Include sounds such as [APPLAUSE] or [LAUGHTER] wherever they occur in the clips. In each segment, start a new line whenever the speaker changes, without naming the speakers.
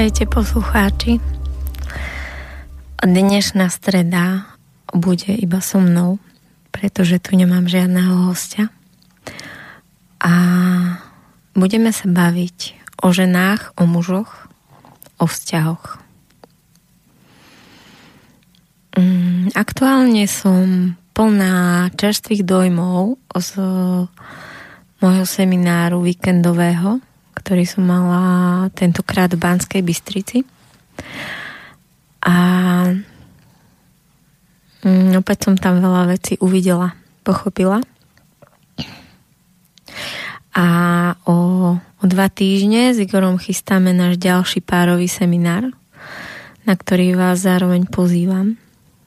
Vítajte poslucháči. Dnešná streda bude iba so mnou, pretože tu nemám žiadneho hostia. A budeme sa baviť o ženách, o mužoch, o vzťahoch. Mm, aktuálne som plná čerstvých dojmov z môjho semináru víkendového, ktorý som mala tentokrát v Banskej Bystrici. A mm, opäť som tam veľa vecí uvidela, pochopila. A o, o dva týždne s Igorom chystáme náš ďalší párový seminár, na ktorý vás zároveň pozývam.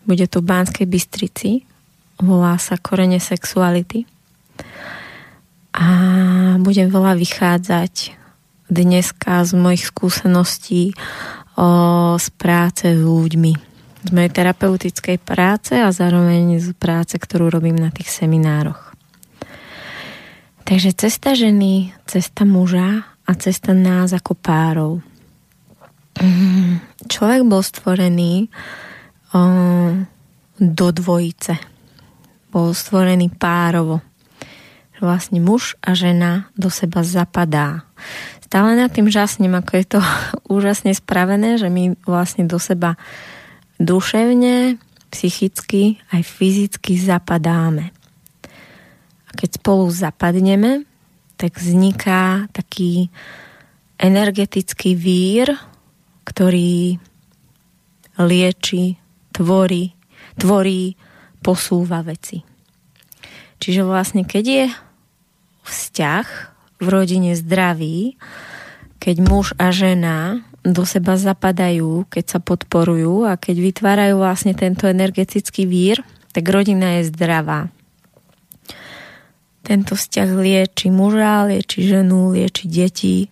Bude tu v Banskej Bystrici, volá sa Korene sexuality. A budem veľa vychádzať dneska z mojich skúseností o, z práce s ľuďmi. Z mojej terapeutickej práce a zároveň z práce, ktorú robím na tých seminároch. Takže cesta ženy, cesta muža a cesta nás ako párov. [CLEARS THROAT] Človek bol stvorený o, do dvojice. Bol stvorený párovo. Vlastne muž a žena do seba zapadá stále nad tým žasnem, ako je to [LAUGHS] úžasne spravené, že my vlastne do seba duševne, psychicky aj fyzicky zapadáme. A keď spolu zapadneme, tak vzniká taký energetický vír, ktorý lieči, tvorí, tvorí, posúva veci. Čiže vlastne, keď je vzťah v rodine zdraví, keď muž a žena do seba zapadajú, keď sa podporujú a keď vytvárajú vlastne tento energetický vír, tak rodina je zdravá. Tento vzťah lieči muža, lieči ženu, lieči deti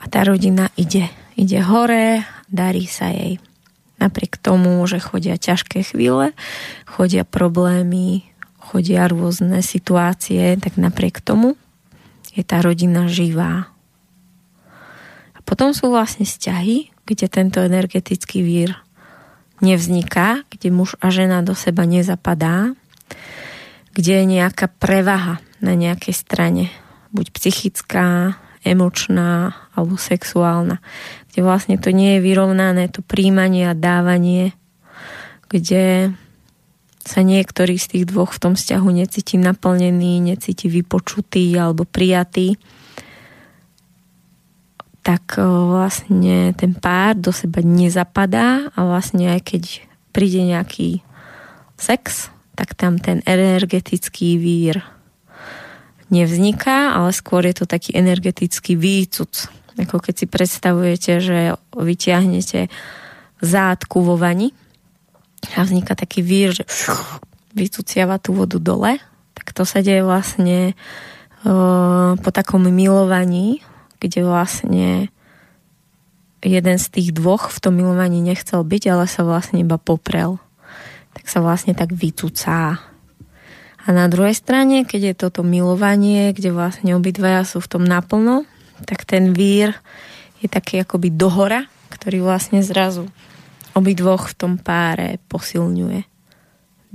a tá rodina ide. Ide hore, darí sa jej. Napriek tomu, že chodia ťažké chvíle, chodia problémy, chodia rôzne situácie, tak napriek tomu je tá rodina živá. A potom sú vlastne vzťahy, kde tento energetický vír nevzniká, kde muž a žena do seba nezapadá, kde je nejaká prevaha na nejakej strane, buď psychická, emočná alebo sexuálna, kde vlastne to nie je vyrovnané, to príjmanie a dávanie, kde sa niektorý z tých dvoch v tom vzťahu necíti naplnený, necíti vypočutý alebo prijatý, tak e, vlastne ten pár do seba nezapadá a vlastne aj keď príde nejaký sex, tak tam ten energetický vír nevzniká, ale skôr je to taký energetický výcuc. Ako keď si predstavujete, že vyťahnete zátku vo vani a vzniká taký vír, že vycuciava tú vodu dole, tak to sa deje vlastne uh, po takom milovaní, kde vlastne jeden z tých dvoch v tom milovaní nechcel byť, ale sa vlastne iba poprel. Tak sa vlastne tak vycucá. A na druhej strane, keď je toto milovanie, kde vlastne obidvaja sú v tom naplno, tak ten vír je taký akoby dohora, ktorý vlastne zrazu obidvoch v tom páre posilňuje,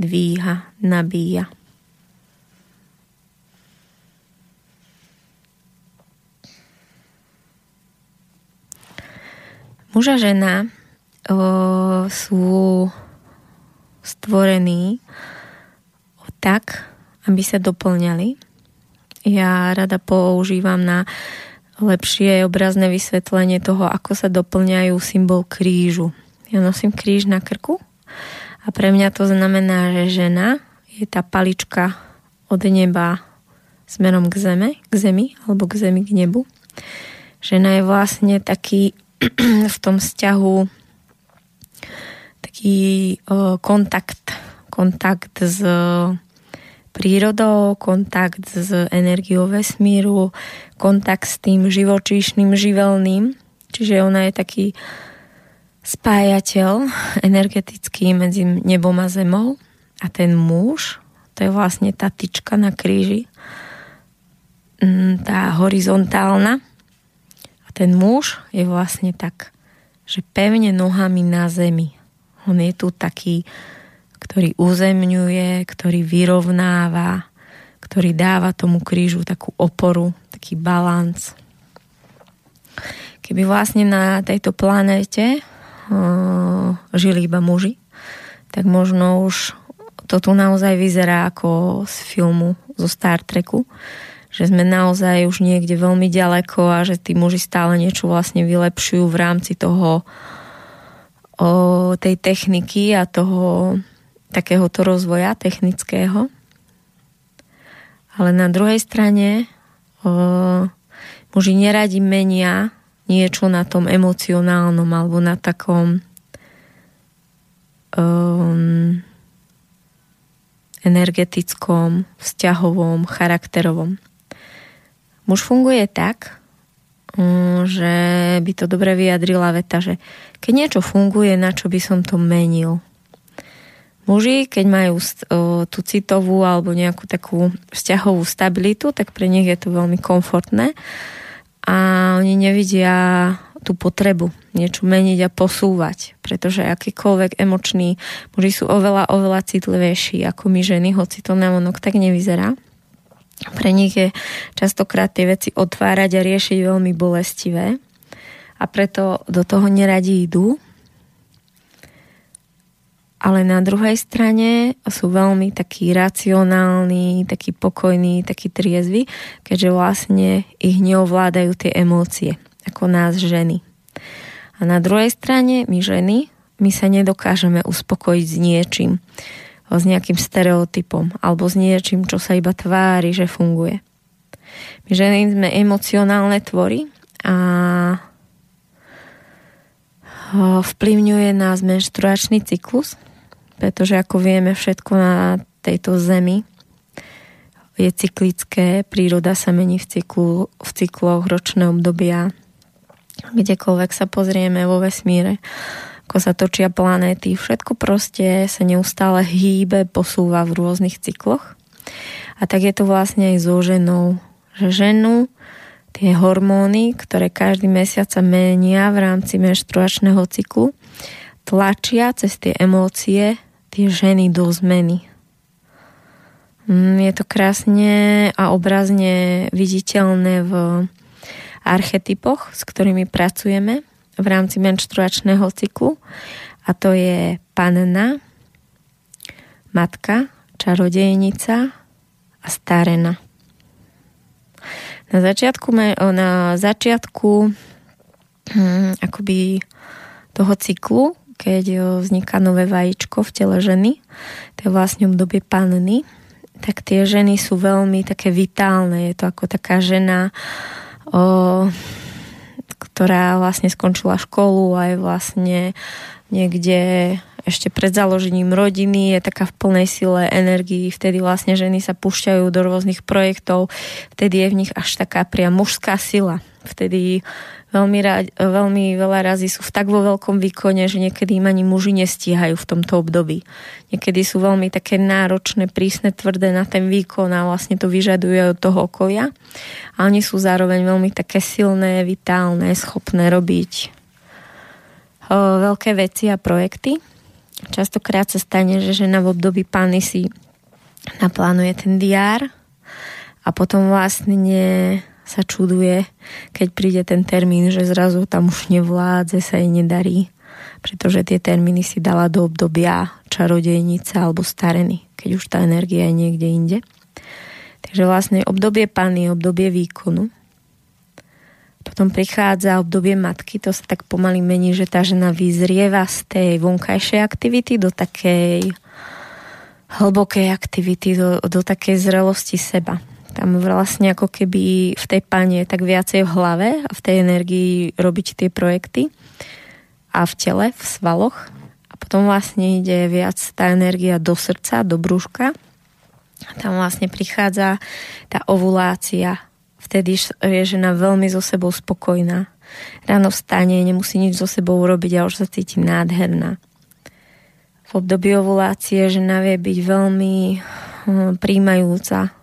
dvíha, nabíja. Muž a žena o, sú stvorení tak, aby sa doplňali. Ja rada používam na lepšie obrazné vysvetlenie toho, ako sa doplňajú symbol krížu. Ja nosím kríž na krku a pre mňa to znamená, že žena je tá palička od neba smerom k zeme, k zemi alebo k zemi k nebu. Žena je vlastne taký [CLEARS THROAT] v tom vzťahu taký o, kontakt, kontakt s prírodou, kontakt s energiou vesmíru, kontakt s tým živočíšnym, živelným. Čiže ona je taký spájateľ energetický medzi nebom a zemou a ten muž, to je vlastne tá tyčka na kríži, mm, tá horizontálna a ten muž je vlastne tak že pevne nohami na zemi. On je tu taký, ktorý uzemňuje, ktorý vyrovnáva, ktorý dáva tomu krížu takú oporu, taký balans. Keby vlastne na tejto planéte žili iba muži, tak možno už to tu naozaj vyzerá ako z filmu zo Star Treku, že sme naozaj už niekde veľmi ďaleko a že tí muži stále niečo vlastne vylepšujú v rámci toho o tej techniky a toho takéhoto rozvoja technického. Ale na druhej strane o, muži neradi menia niečo na tom emocionálnom alebo na takom um, energetickom, vzťahovom, charakterovom. Muž funguje tak, mm, že by to dobre vyjadrila veta, že keď niečo funguje, na čo by som to menil. Muži, keď majú tú citovú alebo nejakú takú vzťahovú stabilitu, tak pre nich je to veľmi komfortné a oni nevidia tú potrebu niečo meniť a posúvať, pretože akýkoľvek emočný muži sú oveľa, oveľa citlivejší ako my ženy, hoci to vonok tak nevyzerá. Pre nich je častokrát tie veci otvárať a riešiť veľmi bolestivé a preto do toho neradi idú. Ale na druhej strane sú veľmi takí racionálni, takí pokojní, takí triezvi, keďže vlastne ich neovládajú tie emócie, ako nás ženy. A na druhej strane my ženy, my sa nedokážeme uspokojiť s niečím s nejakým stereotypom alebo s niečím, čo sa iba tvári, že funguje. My ženy sme emocionálne tvory a vplyvňuje nás menštruačný cyklus, pretože ako vieme všetko na tejto zemi je cyklické, príroda sa mení v, cyklu, v cykloch ročné obdobia, kdekoľvek sa pozrieme vo vesmíre ako sa točia planéty, všetko proste sa neustále hýbe, posúva v rôznych cykloch. A tak je to vlastne aj so ženou, že ženu tie hormóny, ktoré každý mesiac sa menia v rámci menštruačného cyklu, tlačia cez tie emócie tie ženy do zmeny. Mm, je to krásne a obrazne viditeľné v archetypoch, s ktorými pracujeme v rámci menštruačného cyklu a to je panna, matka, čarodejnica a starena. Na začiatku, na začiatku hm, akoby toho cyklu, keď vzniká nové vajíčko v tele ženy, to je vlastne obdobie panny, tak tie ženy sú veľmi také vitálne. Je to ako taká žena o, ktorá vlastne skončila školu a je vlastne niekde ešte pred založením rodiny, je taká v plnej sile energii, vtedy vlastne ženy sa púšťajú do rôznych projektov, vtedy je v nich až taká priam mužská sila. Vtedy veľmi, rád, veľmi veľa razy sú v tak vo veľkom výkone, že niekedy im ani muži nestíhajú v tomto období. Niekedy sú veľmi také náročné, prísne, tvrdé na ten výkon a vlastne to vyžaduje od toho okolia. A oni sú zároveň veľmi také silné, vitálne, schopné robiť o, veľké veci a projekty. Častokrát sa stane, že žena v období pány si naplánuje ten diár a potom vlastne sa čuduje, keď príde ten termín, že zrazu tam už nevládze, sa jej nedarí, pretože tie termíny si dala do obdobia čarodejnice alebo stareny, keď už tá energia je niekde inde. Takže vlastne obdobie pany, obdobie výkonu. Potom prichádza obdobie matky, to sa tak pomaly mení, že tá žena vyzrieva z tej vonkajšej aktivity do takej hlbokej aktivity, do, do takej zrelosti seba. Tam vlastne ako keby v tej pane tak viacej v hlave a v tej energii robiť tie projekty a v tele, v svaloch. A potom vlastne ide viac tá energia do srdca, do brúška. A tam vlastne prichádza tá ovulácia. Vtedy je žena veľmi so sebou spokojná. Ráno vstane, nemusí nič so sebou urobiť a už sa cíti nádherná. V období ovulácie žena vie byť veľmi hm, príjmajúca,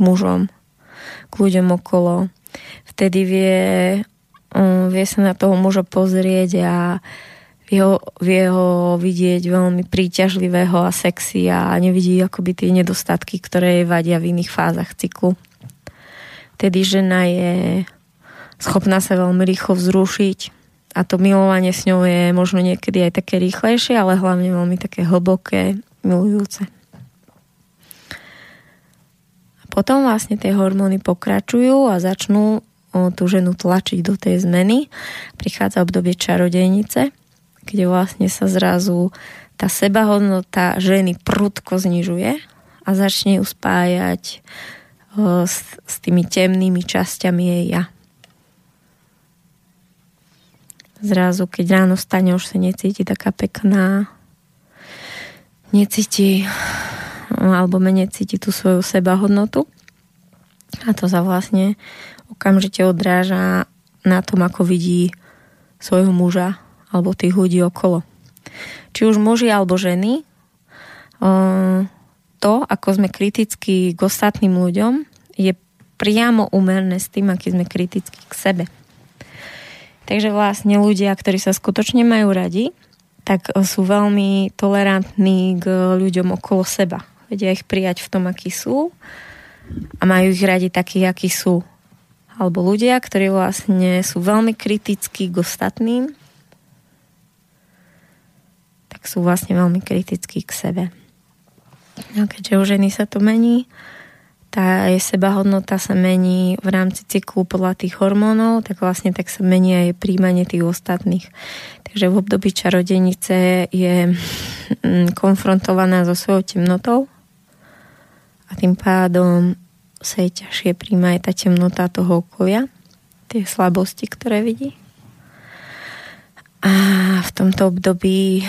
mužom, k ľuďom okolo. Vtedy vie um, vie sa na toho muža pozrieť a vie ho, vie ho vidieť veľmi príťažlivého a sexy a nevidí akoby tie nedostatky, ktoré jej vadia v iných fázach cyklu. Vtedy žena je schopná sa veľmi rýchlo vzrušiť a to milovanie s ňou je možno niekedy aj také rýchlejšie, ale hlavne veľmi také hlboké, milujúce. Potom vlastne tie hormóny pokračujú a začnú tú ženu tlačiť do tej zmeny. Prichádza obdobie čarodejnice, kde vlastne sa zrazu tá sebahodnota ženy prudko znižuje a začne ju spájať s, s tými temnými časťami jej ja. Zrazu, keď ráno stane, už sa necíti taká pekná, necíti alebo menej cíti tú svoju sebahodnotu. A to sa vlastne okamžite odráža na tom, ako vidí svojho muža alebo tých ľudí okolo. Či už muži alebo ženy, to, ako sme kritickí k ostatným ľuďom, je priamo umerné s tým, aký sme kritickí k sebe. Takže vlastne ľudia, ktorí sa skutočne majú radi, tak sú veľmi tolerantní k ľuďom okolo seba. Vedia ich prijať v tom, akí sú a majú ich radi takí, akí sú alebo ľudia, ktorí vlastne sú veľmi kritickí k ostatným, tak sú vlastne veľmi kritickí k sebe. No keďže u ženy sa to mení, tá jej sebahodnota sa mení v rámci cyklu podľa tých hormónov, tak vlastne tak sa mení aj príjmanie tých ostatných. Takže v období čarodenice je mm, konfrontovaná so svojou temnotou a tým pádom sa jej ťažšie príjma aj tá temnota toho okolia, tie slabosti, ktoré vidí. A v tomto období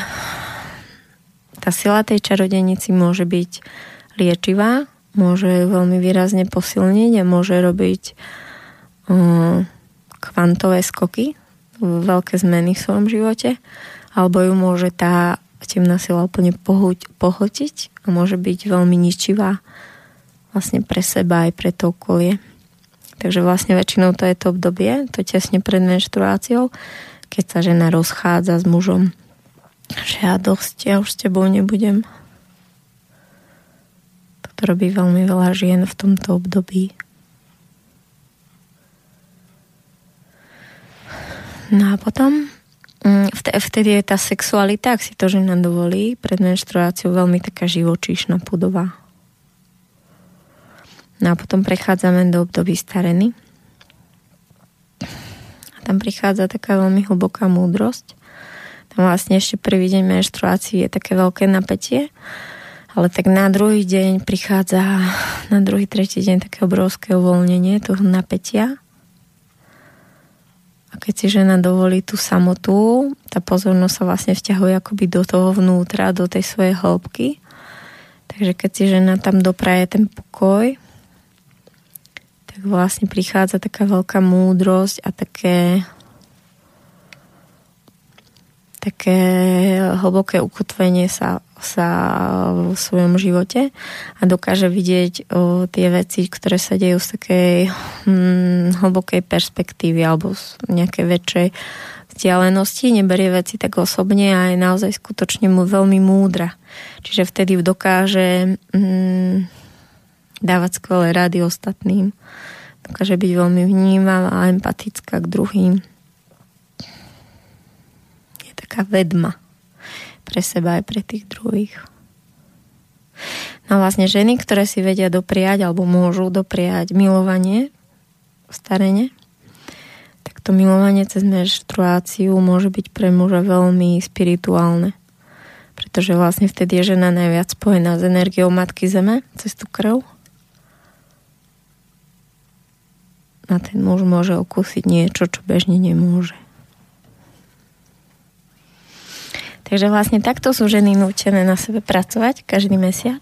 tá sila tej čarodenici môže byť liečivá, môže veľmi výrazne posilniť a môže robiť um, kvantové skoky, veľké zmeny v svojom živote, alebo ju môže tá temná sila úplne pohltiť a môže byť veľmi ničivá vlastne pre seba aj pre to okolie. Takže vlastne väčšinou to je to obdobie, to tesne pred menštruáciou, keď sa žena rozchádza s mužom. Že ja dosť, ja už s tebou nebudem. Toto robí veľmi veľa žien v tomto období. No a potom mm, vtedy je tá sexualita, ak si to žena dovolí, pred menštruáciou veľmi taká živočíšna, pudová. No a potom prechádzame do období stareny. A tam prichádza taká veľmi hlboká múdrosť. Tam vlastne ešte prvý deň menštruácií je také veľké napätie, ale tak na druhý deň prichádza, na druhý, tretí deň také obrovské uvoľnenie toho napätia. A keď si žena dovolí tú samotu, tá pozornosť sa vlastne vzťahuje akoby do toho vnútra, do tej svojej hĺbky. Takže keď si žena tam dopraje ten pokoj, tak vlastne prichádza taká veľká múdrosť a také také hlboké ukotvenie sa, sa v svojom živote a dokáže vidieť o, tie veci, ktoré sa dejú z takej hm, hlbokej perspektívy alebo z nejakej väčšej vzdialenosti, neberie veci tak osobne a je naozaj skutočne mu veľmi múdra. Čiže vtedy dokáže hm, dávať skvelé rady ostatným. Dokáže byť veľmi vnímavá a empatická k druhým. Je taká vedma pre seba aj pre tých druhých. No vlastne ženy, ktoré si vedia dopriať alebo môžu dopriať milovanie v starene, tak to milovanie cez menštruáciu môže byť pre muža veľmi spirituálne. Pretože vlastne vtedy je žena najviac spojená s energiou Matky Zeme cez tú krv a ten muž môže okúsiť niečo, čo bežne nemôže. Takže vlastne takto sú ženy nútené na sebe pracovať každý mesiac.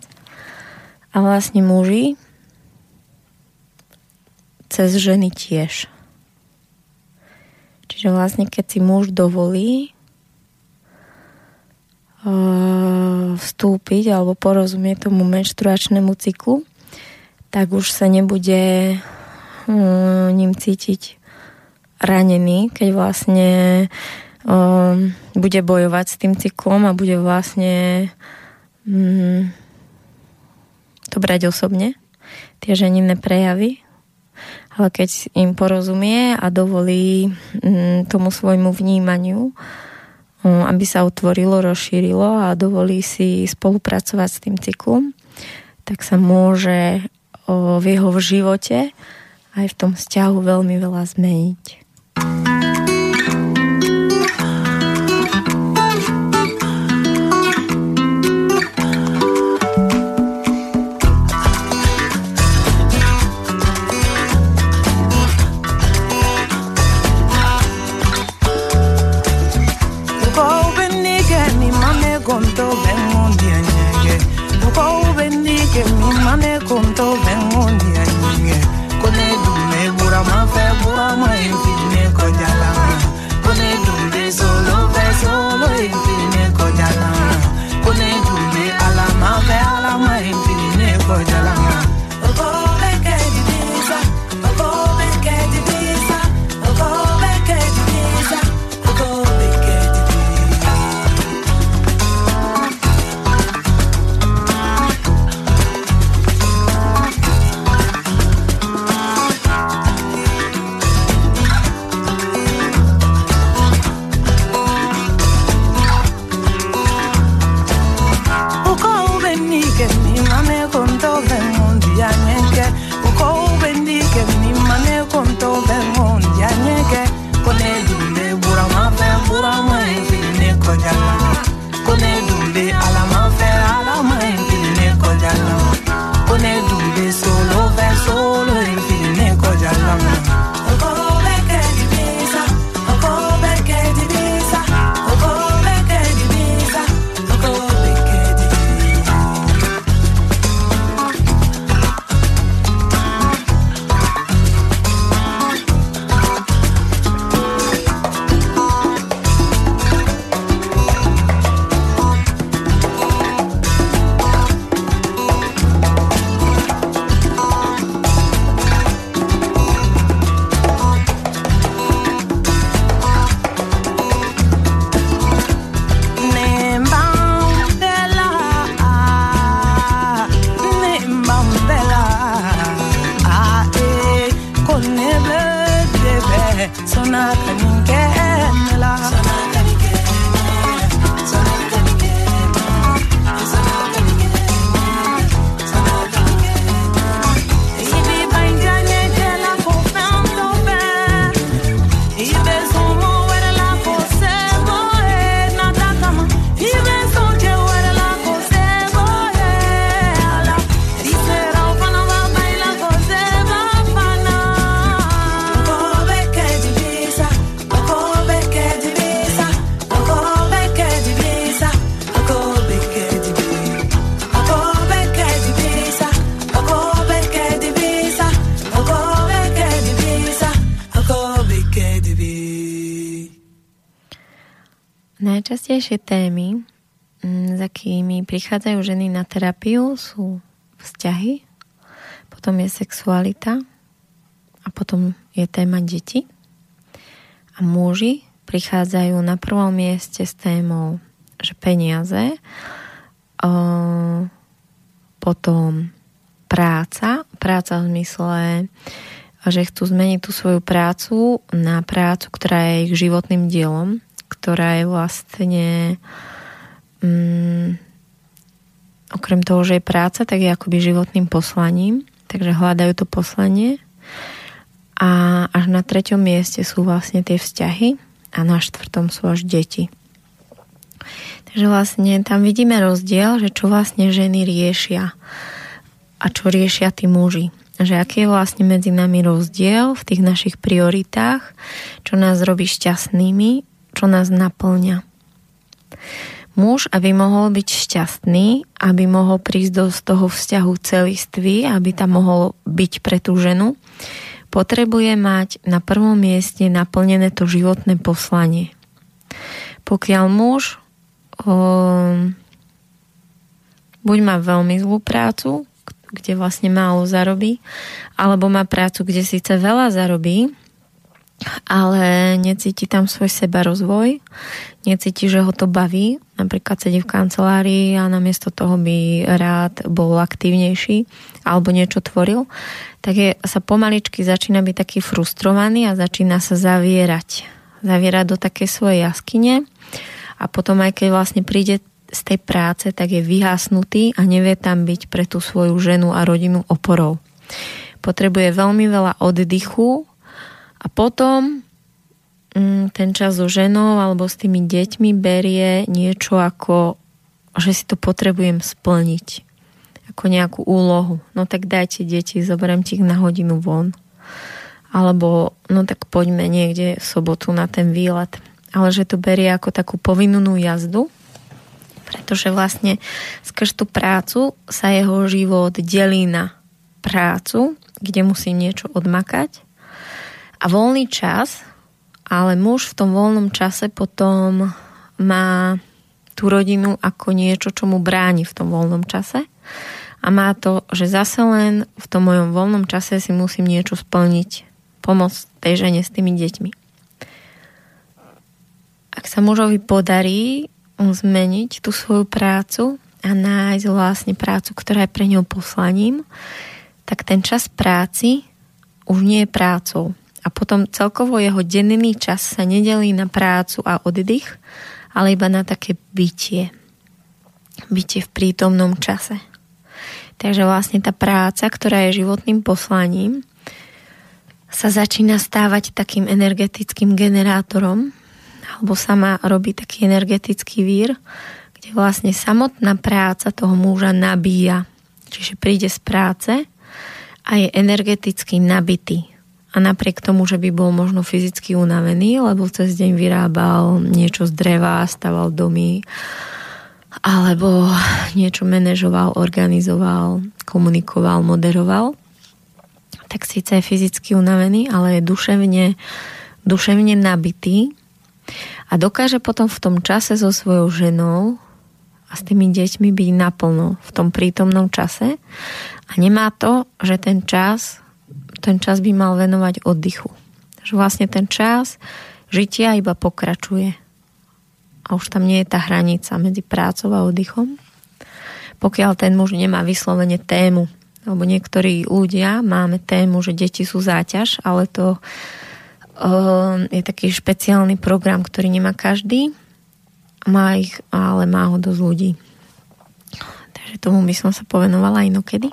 A vlastne muži cez ženy tiež. Čiže vlastne keď si muž dovolí uh, vstúpiť alebo porozumieť tomu menštruačnému cyklu, tak už sa nebude ním cítiť
ranený, keď vlastne um, bude bojovať s tým cyklom a bude vlastne um, to brať osobne, tie ženinné prejavy. Ale keď im porozumie a dovolí um, tomu svojmu vnímaniu, um, aby sa otvorilo, rozšírilo a dovolí si spolupracovať s tým cyklom, tak sa môže uh, v jeho živote aj v tom vzťahu veľmi veľa zmeniť. boy, jalan Najčastejšie témy, mm, s akými prichádzajú ženy na terapiu, sú vzťahy, potom je sexualita a potom je téma deti. A muži prichádzajú na prvom mieste s témou, že peniaze, potom práca, práca v zmysle, že chcú zmeniť tú svoju prácu na prácu, ktorá je ich životným dielom, ktorá je vlastne um, okrem toho, že je práca, tak je akoby životným poslaním. Takže hľadajú to poslanie. A až na treťom mieste sú vlastne tie vzťahy a na štvrtom sú až deti. Takže vlastne tam vidíme rozdiel, že čo vlastne ženy riešia a čo riešia tí muži. Že aký je vlastne medzi nami rozdiel v tých našich prioritách, čo nás robí šťastnými čo nás naplňa. Muž, aby mohol byť šťastný, aby mohol prísť do z toho vzťahu celistvý, aby tam mohol byť pre tú ženu, potrebuje mať na prvom mieste naplnené to životné poslanie. Pokiaľ muž um, buď má veľmi zlú prácu, kde vlastne málo zarobí, alebo má prácu, kde síce veľa zarobí,
ale necíti tam svoj seba rozvoj, necíti, že ho to baví, napríklad sedí v kancelárii a namiesto toho by rád bol aktívnejší alebo niečo tvoril, tak je, sa pomaličky začína byť taký frustrovaný a začína sa zavierať. Zavierať do takej svojej jaskyne a potom aj keď vlastne príde z tej práce, tak je vyhasnutý a nevie tam byť pre tú svoju ženu a rodinu oporou. Potrebuje veľmi veľa oddychu a potom mm, ten čas so ženou alebo s tými deťmi berie niečo ako, že si to potrebujem splniť. Ako nejakú úlohu. No tak dajte deti, zoberiem ti ich na hodinu von. Alebo no tak poďme niekde v sobotu na ten výlet. Ale že to berie ako takú povinnú jazdu, pretože vlastne skrz tú prácu sa jeho život delí na prácu, kde musí niečo odmakať a voľný čas, ale muž v tom voľnom čase potom má tú rodinu ako niečo, čo mu bráni v tom voľnom čase. A má to, že zase len v tom mojom voľnom čase si musím niečo splniť. Pomôcť tej žene s tými deťmi. Ak sa mužovi podarí zmeniť tú svoju prácu a nájsť vlastne prácu, ktorá je pre ňou poslaním, tak ten čas práci už nie je prácou a potom celkovo jeho denný čas sa nedelí na prácu a oddych, ale iba na také bytie. Bytie v prítomnom čase. Takže vlastne tá práca, ktorá je životným poslaním, sa začína stávať takým energetickým generátorom, alebo sa má robiť taký energetický vír, kde vlastne samotná práca toho muža nabíja. Čiže príde z práce a je energeticky nabitý a napriek tomu, že by bol možno fyzicky unavený, lebo cez deň vyrábal niečo z dreva, staval domy, alebo niečo manažoval, organizoval, komunikoval, moderoval, tak síce je fyzicky unavený, ale je duševne, duševne nabitý a dokáže potom v tom čase so svojou ženou a s tými deťmi byť naplno v tom prítomnom čase. A nemá to, že ten čas ten čas by mal venovať oddychu. Že vlastne ten čas žitia iba pokračuje. A už tam nie je tá hranica medzi prácou a oddychom. Pokiaľ ten muž nemá vyslovene tému, lebo niektorí ľudia máme tému, že deti sú záťaž, ale to uh, je taký špeciálny program, ktorý nemá každý. Má ich, ale má ho dosť ľudí. Takže tomu by som sa povenovala inokedy.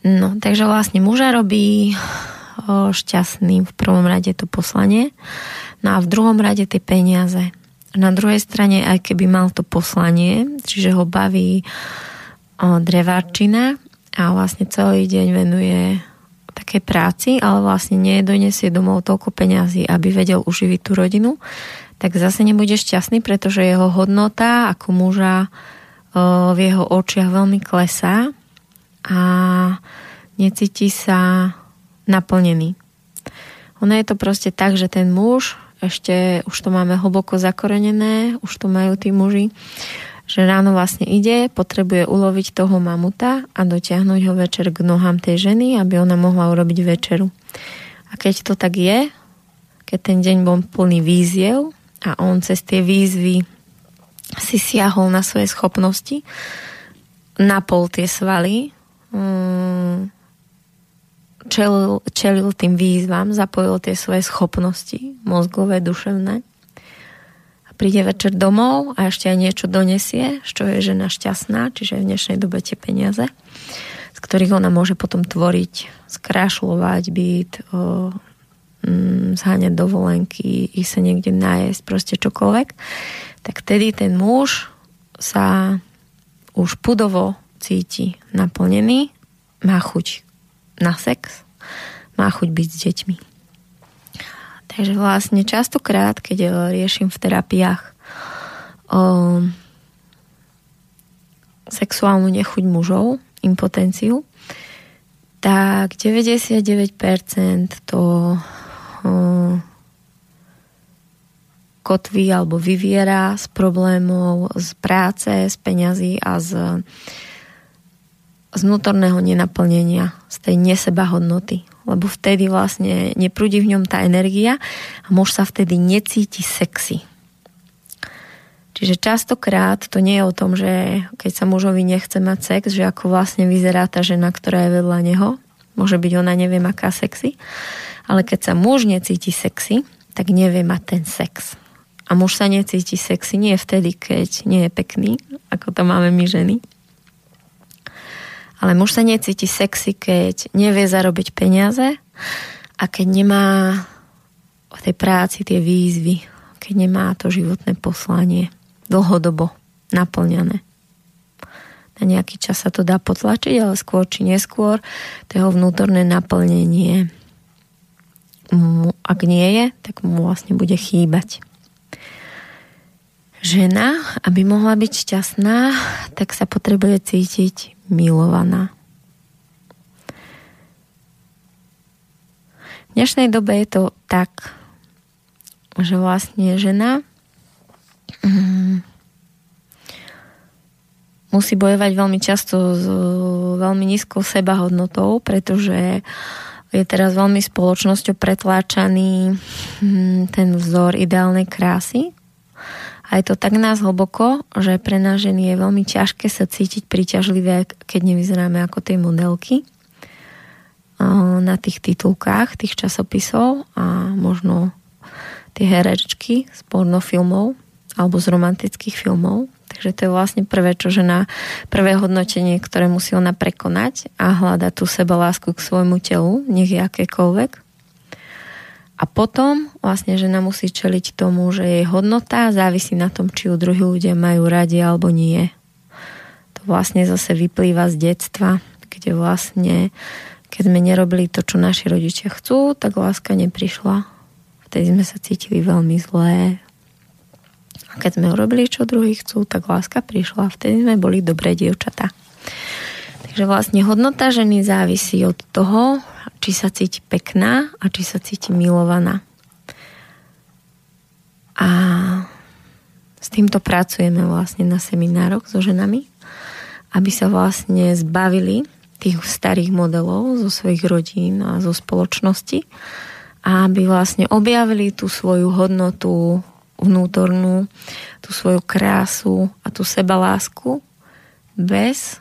No, takže vlastne muža robí o, šťastným v prvom rade to poslanie, no a v druhom rade tie peniaze. Na druhej strane, aj keby mal to poslanie, čiže ho baví o, dreváčina a vlastne celý deň venuje také práci, ale vlastne nedonesie domov toľko peňazí, aby vedel uživiť tú rodinu, tak zase nebude šťastný, pretože jeho hodnota ako muža v jeho očiach veľmi klesá a necíti sa naplnený. Ono je to proste tak, že ten muž, ešte už to máme hlboko zakorenené, už to majú tí muži, že ráno vlastne ide, potrebuje uloviť toho mamuta a dotiahnuť ho večer k nohám tej ženy, aby ona mohla urobiť večeru. A keď to tak je, keď ten deň bol plný víziev a on cez tie výzvy si siahol na svoje schopnosti, napol tie svaly, Mm, čelil, čelil tým výzvam, zapojil tie svoje schopnosti mozgové, duševné. A príde večer domov a ešte aj niečo donesie, čo je žena šťastná, čiže v dnešnej dobe tie peniaze, z ktorých ona môže potom tvoriť, skrášľovať byt, o, mm, zháňať dovolenky, ísť sa niekde nájsť, proste čokoľvek, tak tedy ten muž sa už pudovo cíti naplnený, má chuť na sex, má chuť byť s deťmi. Takže vlastne častokrát, keď riešim v terapiách o sexuálnu nechuť mužov, impotenciu, tak 99% to o, kotví alebo vyviera z problémov z práce, z peňazí a z z vnútorného nenaplnenia, z tej nesebahodnoty. lebo vtedy vlastne neprúdi v ňom tá energia a muž sa vtedy necíti sexy. Čiže častokrát to nie je o tom, že keď sa mužovi nechce mať sex, že ako vlastne vyzerá tá žena, ktorá je vedľa neho. Môže byť ona neviem aká sexy. Ale keď sa muž necíti sexy, tak nevie mať ten sex. A muž sa necíti sexy nie vtedy, keď nie je pekný, ako to máme my ženy. Ale muž sa necíti sexy, keď nevie zarobiť peniaze a keď nemá v tej práci tie výzvy, keď nemá to životné poslanie dlhodobo naplňané. Na nejaký čas sa to dá potlačiť, ale skôr či neskôr to vnútorné naplnenie mu, ak nie je, tak mu vlastne bude chýbať. Žena, aby mohla byť šťastná, tak sa potrebuje cítiť milovaná. V dnešnej dobe je to tak, že vlastne žena Mm. musí bojovať veľmi často s veľmi nízkou sebahodnotou, pretože je teraz veľmi spoločnosťou pretláčaný mm, ten vzor ideálnej krásy. A je to tak nás hlboko, že pre nás ženy je veľmi ťažké sa cítiť príťažlivé, keď nevyzeráme ako tej modelky na tých titulkách tých časopisov a možno tie herečky z pornofilmov, alebo z romantických filmov. Takže to je vlastne prvé, čo žena, prvé hodnotenie, ktoré musí ona prekonať a hľadať tú seba lásku k svojmu telu, nech je akékoľvek. A potom vlastne žena musí čeliť tomu, že jej hodnota závisí na tom, či ju druhí ľudia majú radi alebo nie. To vlastne zase vyplýva z detstva, kde vlastne, keď sme nerobili to, čo naši rodičia chcú, tak láska neprišla. Vtedy sme sa cítili veľmi zlé, a keď sme urobili, čo druhý chcú, tak láska prišla vtedy sme boli dobré dievčatá. Takže vlastne hodnota ženy závisí od toho, či sa cíti pekná a či sa cíti milovaná. A s týmto pracujeme vlastne na seminároch so ženami, aby sa vlastne zbavili tých starých modelov zo svojich rodín a zo spoločnosti a aby vlastne objavili tú svoju hodnotu vnútornú, tú svoju krásu a tú sebalásku bez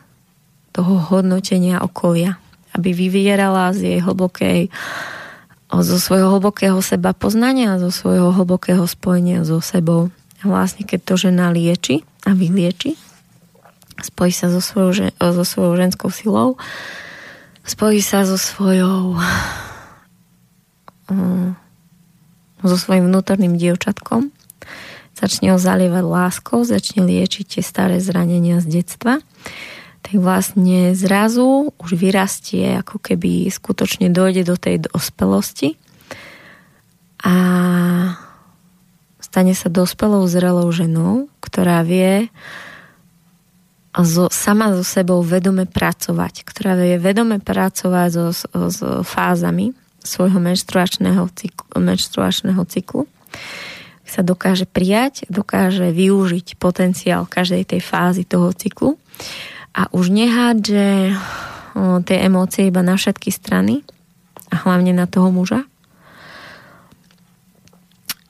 toho hodnotenia okolia. Aby vyvierala z jej hlbokej zo svojho hlbokého seba poznania, zo svojho hlbokého spojenia so sebou. Vlastne keď to žena lieči a vylieči, spojí sa so svojou, so svojou ženskou silou, spojí sa so svojou so svojím vnútorným dievčatkom začne ho zalievať láskou, začne liečiť tie staré zranenia z detstva, tak vlastne zrazu už vyrastie, ako keby skutočne dojde do tej dospelosti a stane sa dospelou zrelou ženou, ktorá vie zo, sama so sebou vedome pracovať, ktorá vie vedome pracovať so, so, so fázami svojho menštruačného cyklu, menštruačného cyklu. Sa dokáže prijať, dokáže využiť potenciál každej tej fázy toho cyklu a už nehádže tie emócie iba na všetky strany a hlavne na toho muža,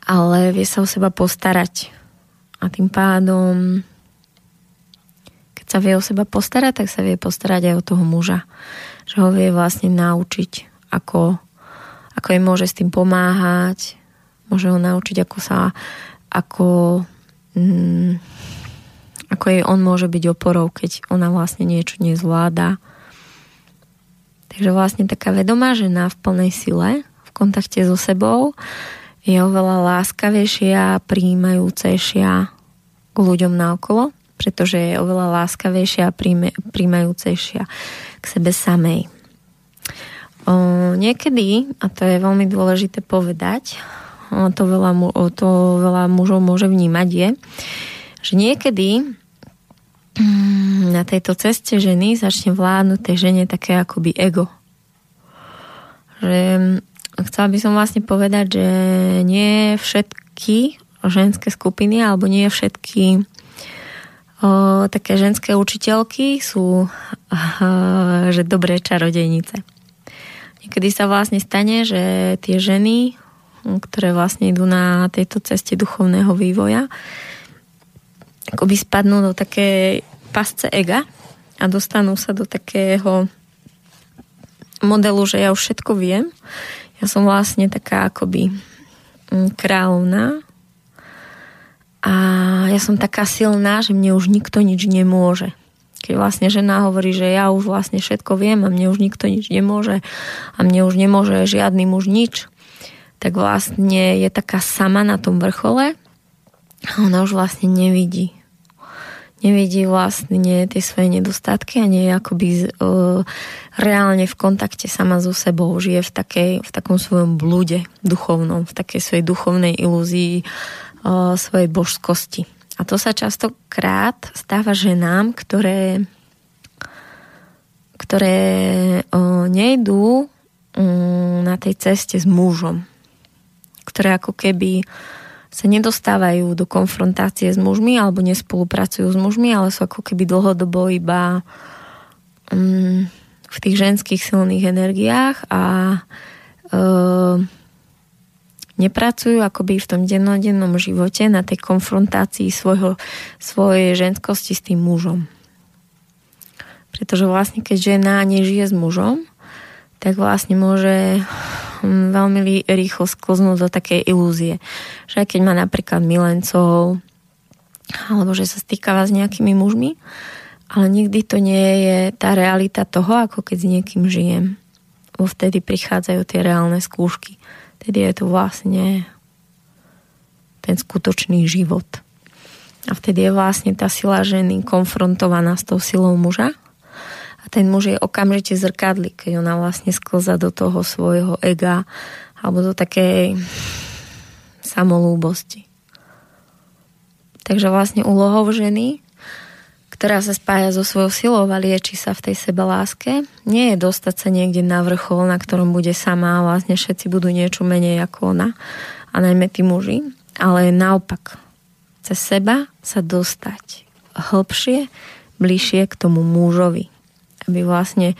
ale vie sa o seba postarať. A tým pádom, keď sa vie o seba postarať, tak sa vie postarať aj o toho muža. Že ho vie vlastne naučiť, ako, ako im môže s tým pomáhať, Môže ho naučiť, ako sa, ako, mm, ako jej on môže byť oporou, keď ona vlastne niečo nezvláda. Takže vlastne taká vedomá žena v plnej sile, v kontakte so sebou, je oveľa láskavejšia príjmajúcejšia k ľuďom naokolo, pretože je oveľa láskavejšia a príjmajúcejšia k sebe samej. O, niekedy, a to je veľmi dôležité povedať, to veľa, to veľa mužov môže vnímať, je, že niekedy mm, na tejto ceste ženy začne vládnuť tej žene také akoby ego. Že mm, chcela by som vlastne povedať, že nie všetky ženské skupiny alebo nie všetky o, také ženské učiteľky sú o, že dobré čarodejnice. niekedy sa vlastne stane, že tie ženy, ktoré vlastne idú na tejto ceste duchovného vývoja, akoby spadnú do také pasce ega a dostanú sa do takého modelu, že ja už všetko viem. Ja som vlastne taká akoby mm, kráľovná a ja som taká silná, že mne už nikto nič nemôže. Keď vlastne žena hovorí, že ja už vlastne všetko viem a mne už nikto nič nemôže a mne už nemôže žiadny muž nič, tak vlastne je taká sama na tom vrchole a ona už vlastne nevidí. Nevidí vlastne tie svoje nedostatky a nie je akoby uh, reálne v kontakte sama so sebou. Žije v, takej, v takom svojom blude duchovnom, v takej svojej duchovnej ilúzii svojej božskosti. A to sa častokrát stáva ženám, ktoré, ktoré o, nejdú um, na tej ceste s mužom. Ktoré ako keby sa nedostávajú do konfrontácie s mužmi alebo nespolupracujú s mužmi, ale sú ako keby dlhodobo iba um, v tých ženských silných energiách a uh, nepracujú akoby v tom dennodennom živote na tej konfrontácii svojho, svojej ženskosti s tým mužom. Pretože vlastne keď žena nežije s mužom, tak vlastne môže hm, veľmi rýchlo sklznúť do takej ilúzie, že aj keď má napríklad milencov, alebo že sa stýkava s nejakými mužmi, ale nikdy to nie je tá realita toho, ako keď s niekým žijem. Vo vtedy prichádzajú tie reálne skúšky vtedy je to vlastne ten skutočný život. A vtedy je vlastne tá sila ženy konfrontovaná s tou silou muža a ten muž je okamžite zrkadlý, keď ona vlastne sklza do toho svojho ega alebo do takej samolúbosti. Takže vlastne úlohou ženy ktorá sa spája so svojou silou a lieči sa v tej sebeláske, nie je dostať sa niekde na vrchol, na ktorom bude sama a vlastne všetci budú niečo menej ako ona a najmä tí muži, ale naopak cez seba sa dostať hlbšie, bližšie k tomu mužovi, aby vlastne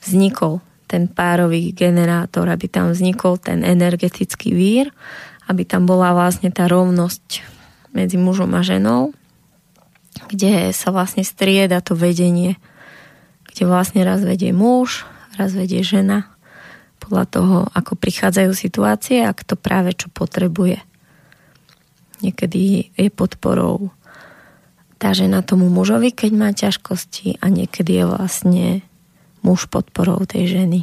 vznikol ten párový generátor, aby tam vznikol ten energetický vír, aby tam bola vlastne tá rovnosť medzi mužom a ženou kde sa vlastne strieda to vedenie, kde vlastne raz vedie muž, raz vedie žena, podľa toho, ako prichádzajú situácie a kto práve čo potrebuje. Niekedy je podporou tá žena tomu mužovi, keď má ťažkosti a niekedy je vlastne muž podporou tej ženy.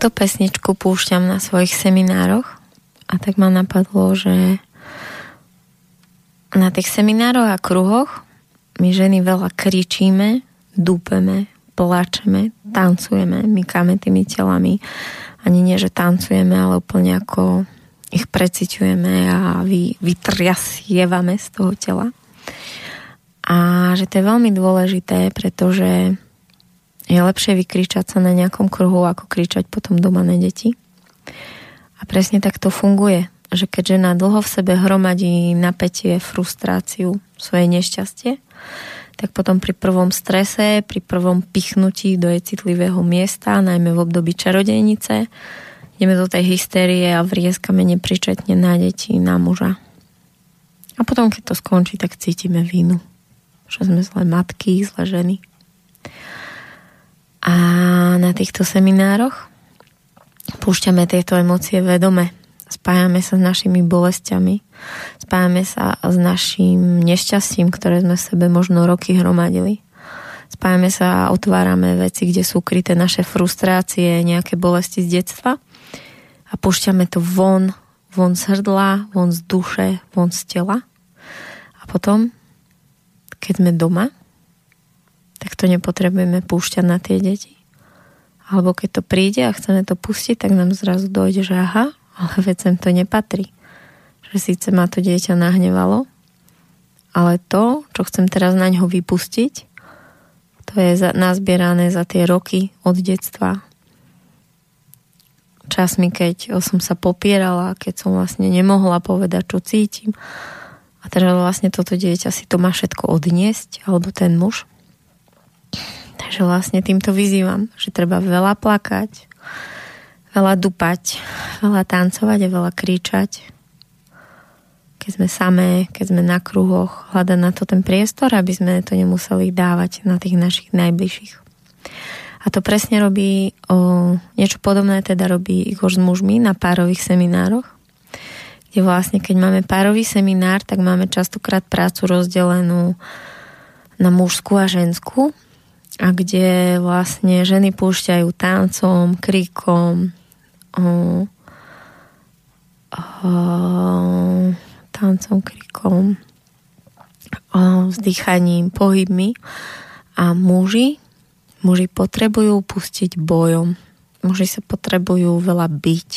Túto pesničku púšťam na svojich seminároch a tak ma napadlo, že na tých seminároch a kruhoch my ženy veľa kričíme, dúpeme, plačeme, tancujeme, mykáme tými telami. Ani nie, že tancujeme, ale úplne ako ich preciťujeme a vy, vytriasievame z toho tela. A že to je veľmi dôležité, pretože je lepšie vykričať sa na nejakom kruhu, ako kričať potom doma na deti. A presne tak to funguje, že keď žena dlho v sebe hromadí napätie, frustráciu, svoje nešťastie, tak potom pri prvom strese, pri prvom pichnutí do jej citlivého miesta, najmä v období čarodejnice, ideme do tej hystérie a vrieskame nepričetne na deti, na muža. A potom, keď to skončí, tak cítime vínu. Že sme zlé matky, zlé ženy. A na týchto seminároch púšťame tieto emócie vedome. Spájame sa s našimi bolestiami, spájame sa s našim nešťastím, ktoré sme v sebe možno roky hromadili. Spájame sa a otvárame veci, kde sú kryté naše frustrácie, nejaké bolesti z detstva a púšťame to von, von z hrdla, von z duše, von z tela. A potom, keď sme doma, tak to nepotrebujeme púšťať na tie deti. Alebo keď to príde a chceme to pustiť, tak nám zrazu dojde, že aha, ale veď to nepatrí. Že síce ma to dieťa nahnevalo, ale to, čo chcem teraz na ňo vypustiť, to je za, nazbierané za tie roky od detstva. Časmi, keď som sa popierala, keď som vlastne nemohla povedať, čo cítim. A teraz vlastne toto dieťa si to má všetko odniesť, alebo ten muž. Takže vlastne týmto vyzývam, že treba veľa plakať, veľa dupať, veľa tancovať a veľa kričať. Keď sme samé, keď sme na kruhoch, hľadať na to ten priestor, aby sme to nemuseli dávať na tých našich najbližších. A to presne robí, o, niečo podobné teda robí Igor s mužmi na párových seminároch, kde vlastne keď máme párový seminár, tak máme častokrát prácu rozdelenú na mužskú a ženskú a kde vlastne ženy púšťajú tancom, krikom, o, o, tancom, krikom, o, vzdychaním, pohybmi a muži, muži potrebujú pustiť bojom. Muži sa potrebujú veľa byť.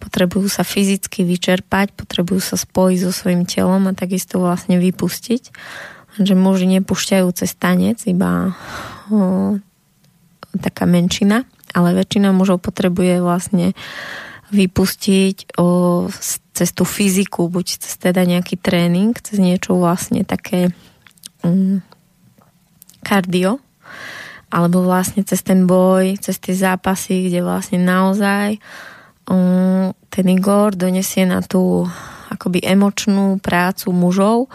Potrebujú sa fyzicky vyčerpať, potrebujú sa spojiť so svojím telom a takisto vlastne vypustiť že muži nepúšťajú cez tanec, iba taká menšina, ale väčšina mužov potrebuje vlastne vypustiť o, cez tú fyziku, buď cez teda nejaký tréning, cez niečo vlastne také um, kardio, alebo vlastne cez ten boj, cez tie zápasy, kde vlastne naozaj um, ten Igor donesie na tú akoby emočnú prácu mužov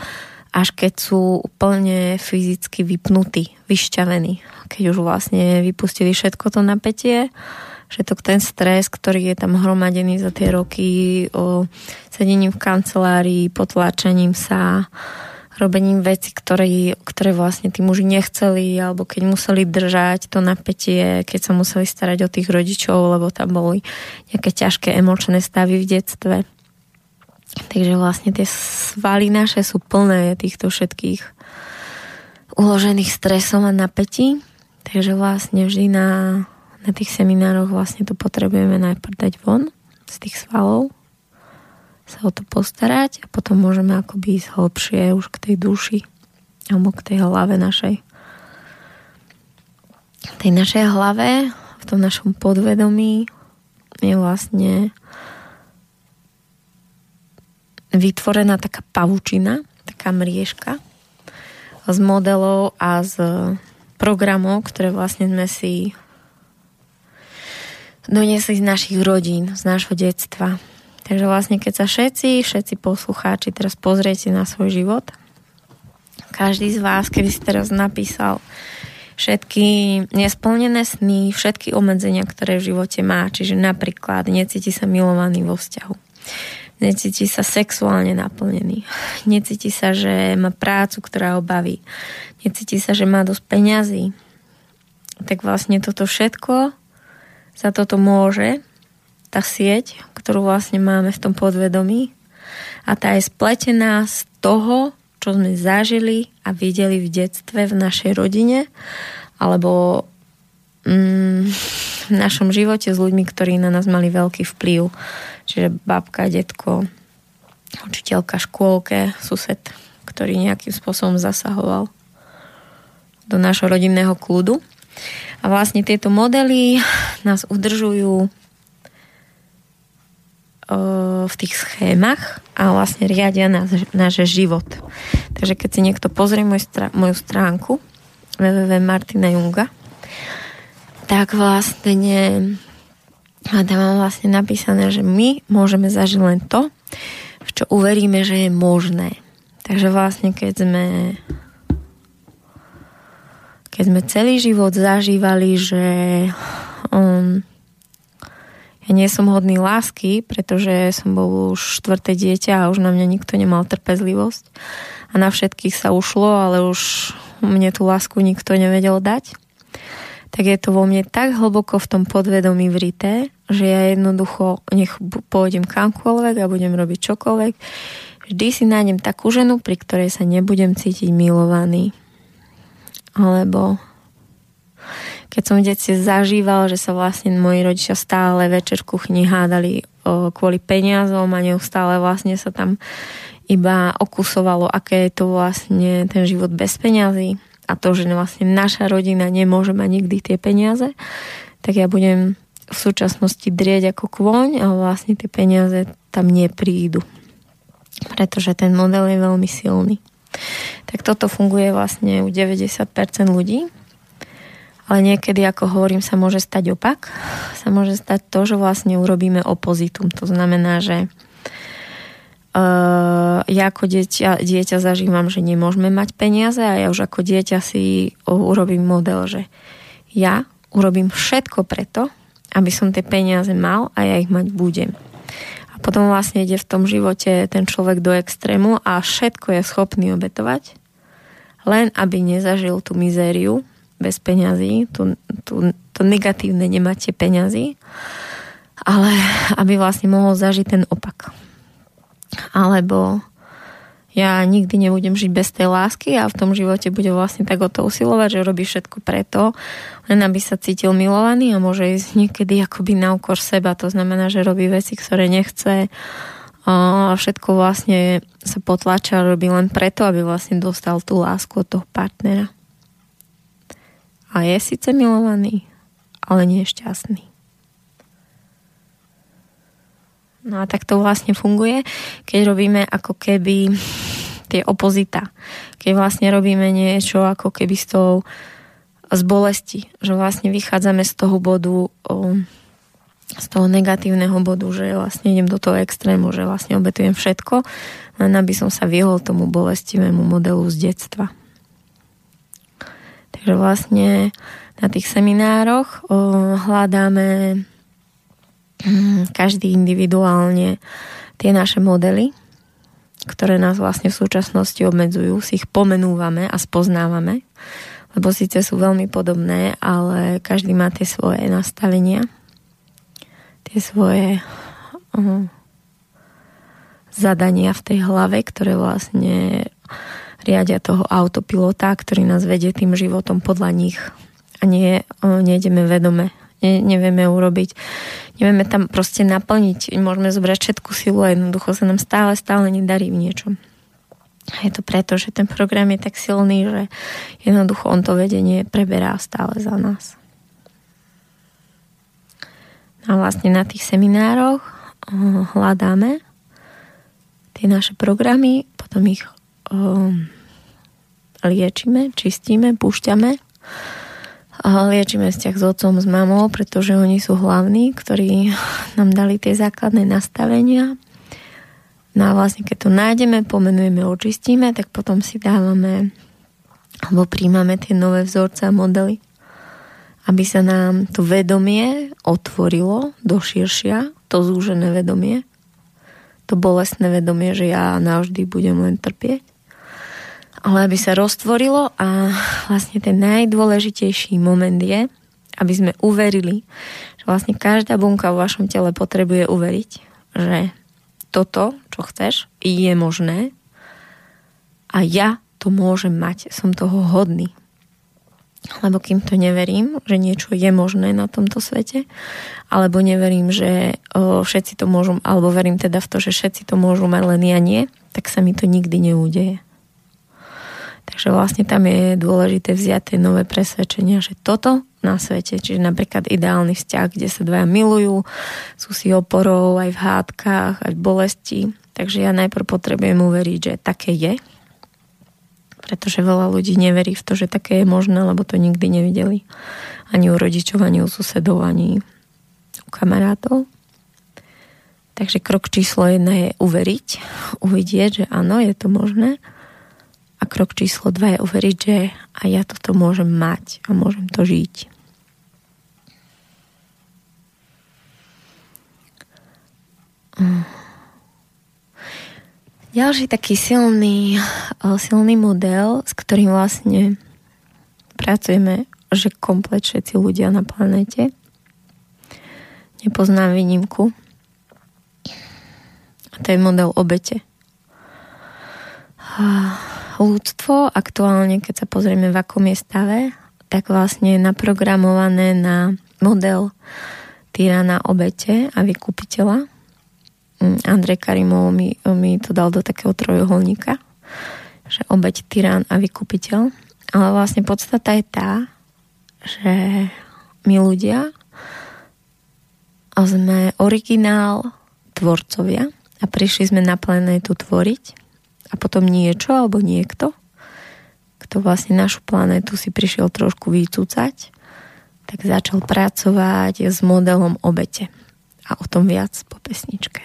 až keď sú úplne fyzicky vypnutí, vyšťavení. Keď už vlastne vypustili všetko to napätie, všetok ten stres, ktorý je tam hromadený za tie roky o sedením v kancelárii, potláčaním sa, robením veci, ktoré, ktoré vlastne tí muži nechceli, alebo keď museli držať to napätie, keď sa museli starať o tých rodičov, lebo tam boli nejaké ťažké emočné stavy v detstve Takže vlastne tie svaly naše sú plné týchto všetkých uložených stresov a napätí. Takže vlastne vždy na, na tých seminároch vlastne to potrebujeme najprv dať von z tých svalov, sa o to postarať a potom môžeme akoby ísť hlbšie už k tej duši alebo k tej hlave našej. V tej našej hlave, v tom našom podvedomí je vlastne vytvorená taká pavučina, taká mriežka z modelov a z programov, ktoré vlastne sme si doniesli z našich rodín, z nášho detstva. Takže vlastne keď sa všetci, všetci poslucháči teraz pozriete na svoj život, každý z vás, keby si teraz napísal všetky nesplnené sny, všetky obmedzenia, ktoré v živote má, čiže napríklad necíti sa milovaný vo vzťahu necíti sa sexuálne naplnený, necíti sa, že má prácu, ktorá ho baví, necíti sa, že má dosť peňazí, tak vlastne toto všetko za toto môže tá sieť, ktorú vlastne máme v tom podvedomí. A tá je spletená z toho, čo sme zažili a videli v detstve v našej rodine alebo mm, v našom živote s ľuďmi, ktorí na nás mali veľký vplyv. Čiže babka, detko, učiteľka, škôlke, sused, ktorý nejakým spôsobom zasahoval do nášho rodinného kľudu. A vlastne tieto modely nás udržujú v tých schémach a vlastne riadia náš, náš život. Takže keď si niekto pozrie môj strá, moju stránku www Martina Junga, tak vlastne a tam mám vlastne napísané, že my môžeme zažiť len to, v čo uveríme, že je možné. Takže vlastne keď sme keď sme celý život zažívali, že um, ja nie som hodný lásky, pretože som bol už štvrté dieťa a už na mňa nikto nemal trpezlivosť. A na všetkých sa ušlo, ale už mne tú lásku nikto nevedel dať. Tak je to vo mne tak hlboko v tom podvedomí vrité, že ja jednoducho nech pôjdem kamkoľvek a budem robiť čokoľvek. Vždy si nájdem takú ženu, pri ktorej sa nebudem cítiť milovaný. Alebo keď som v detstve zažíval, že sa vlastne moji rodičia stále večer v kuchyni hádali o, kvôli peniazom a neustále vlastne sa tam iba okusovalo, aké je to vlastne ten život bez peňazí a to, že vlastne naša rodina nemôže mať nikdy tie peniaze, tak ja budem v súčasnosti drieť ako kvoň a vlastne tie peniaze tam neprídu. Pretože ten model je veľmi silný. Tak toto funguje vlastne u 90% ľudí ale niekedy, ako hovorím, sa môže stať opak. Sa môže stať to, že vlastne urobíme opozitum. To znamená, že uh, ja ako dieťa, dieťa zažívam, že nemôžeme mať peniaze a ja už ako dieťa si urobím model, že ja urobím všetko preto, aby som tie peniaze mal a ja ich mať budem. A potom vlastne ide v tom živote ten človek do extrému a všetko je schopný obetovať, len aby nezažil tú mizériu, bez peňazí, tu, tu, to negatívne nemáte peňazí, ale aby vlastne mohol zažiť ten opak. Alebo ja nikdy nebudem žiť bez tej lásky a v tom živote bude vlastne tak o to usilovať, že robí všetko preto, len aby sa cítil milovaný a môže ísť niekedy akoby na úkor seba. To znamená, že robí veci, ktoré nechce a všetko vlastne sa potlača a robí len preto, aby vlastne dostal tú lásku od toho partnera a je síce milovaný, ale nie je šťastný. No a tak to vlastne funguje, keď robíme ako keby tie opozita. Keď vlastne robíme niečo ako keby s tou z bolesti, že vlastne vychádzame z toho bodu, z toho negatívneho bodu, že vlastne idem do toho extrému, že vlastne obetujem všetko, len aby som sa vyhol tomu bolestivému modelu z detstva. Takže vlastne na tých seminároch hľadáme mm, každý individuálne tie naše modely, ktoré nás vlastne v súčasnosti obmedzujú, si ich pomenúvame a spoznávame, lebo síce sú veľmi podobné, ale každý má tie svoje nastavenia, tie svoje uh, zadania v tej hlave, ktoré vlastne riadia toho autopilota, ktorý nás vedie tým životom podľa nich a nie, nejdeme vedome. Ne, nevieme urobiť, nevieme tam proste naplniť, môžeme zobrať všetku silu a jednoducho sa nám stále, stále nedarí v niečom. A je to preto, že ten program je tak silný, že jednoducho on to vedenie preberá stále za nás. A vlastne na tých seminároch hľadáme tie naše programy, potom ich um, liečíme, čistíme, púšťame. Liečíme vzťah s otcom, s mamou, pretože oni sú hlavní, ktorí [LAUGHS] nám dali tie základné nastavenia. No a vlastne keď to nájdeme, pomenujeme, očistíme, tak potom si dávame alebo príjmame tie nové vzorce a modely, aby sa nám to vedomie otvorilo do širšia, to zúžené vedomie, to bolestné vedomie, že ja navždy budem len trpieť ale aby sa roztvorilo a vlastne ten najdôležitejší moment je, aby sme uverili, že vlastne každá bunka vo vašom tele potrebuje uveriť, že toto, čo chceš, je možné a ja to môžem mať, som toho hodný. Lebo kým to neverím, že niečo je možné na tomto svete, alebo neverím, že všetci to môžu, alebo verím teda v to, že všetci to môžu mať, len ja nie, tak sa mi to nikdy neudeje. Takže vlastne tam je dôležité vziať tie nové presvedčenia, že toto na svete, čiže napríklad ideálny vzťah, kde sa dvaja milujú, sú si oporou aj v hádkach, aj v bolesti. Takže ja najprv potrebujem uveriť, že také je, pretože veľa ľudí neverí v to, že také je možné, lebo to nikdy nevideli. Ani u rodičov, ani u susedov, ani u kamarátov. Takže krok číslo jedna je uveriť, uvidieť, že áno, je to možné. Krok číslo dva je uveriť, že a ja toto môžem mať a môžem to žiť. Mm. Ďalší taký silný, eh, silný model, s ktorým vlastne pracujeme, že komplet všetci ľudia na planete. Nepoznám výnimku. A to je model obete. Ľudstvo aktuálne, keď sa pozrieme v akom je stave, tak vlastne je naprogramované na model tyrana obete a vykupiteľa Mm, Andrej Karimov mi, mi to dal do takého trojuholníka, že obeď, tyrán a vykupiteľ. Ale vlastne podstata je tá, že my ľudia sme originál tvorcovia a prišli sme na planétu tvoriť a potom niečo alebo niekto, kto vlastne našu planétu si prišiel trošku vycúcať, tak začal pracovať s modelom obete. A o tom viac po pesničke.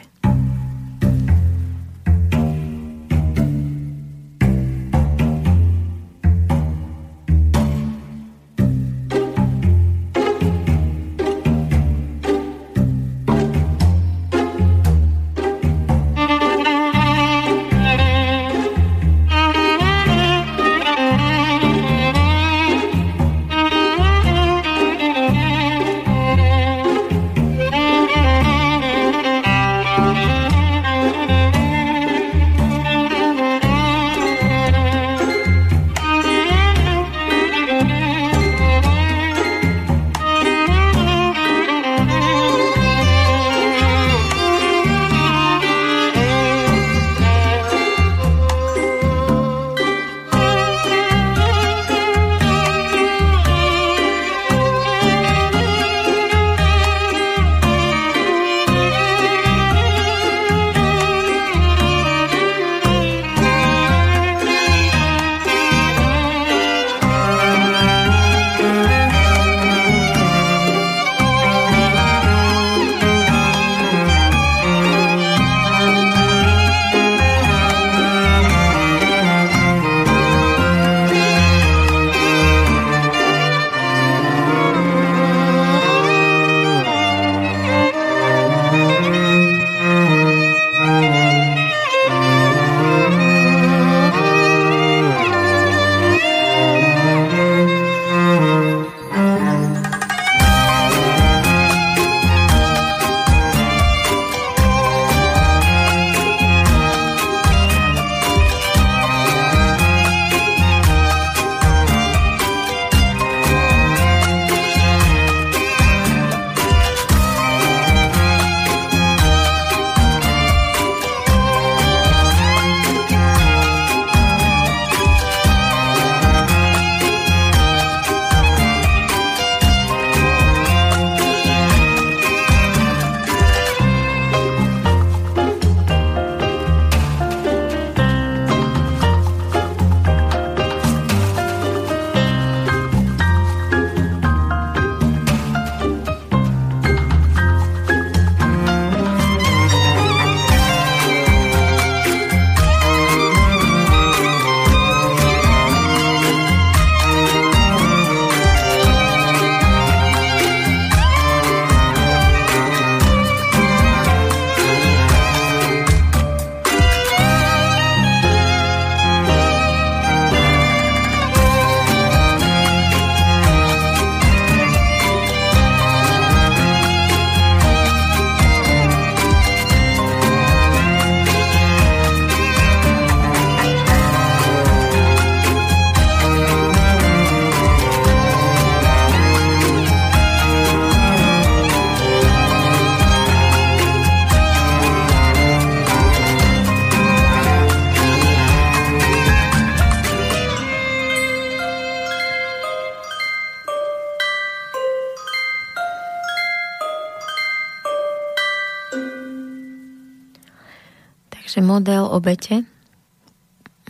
Že model obete,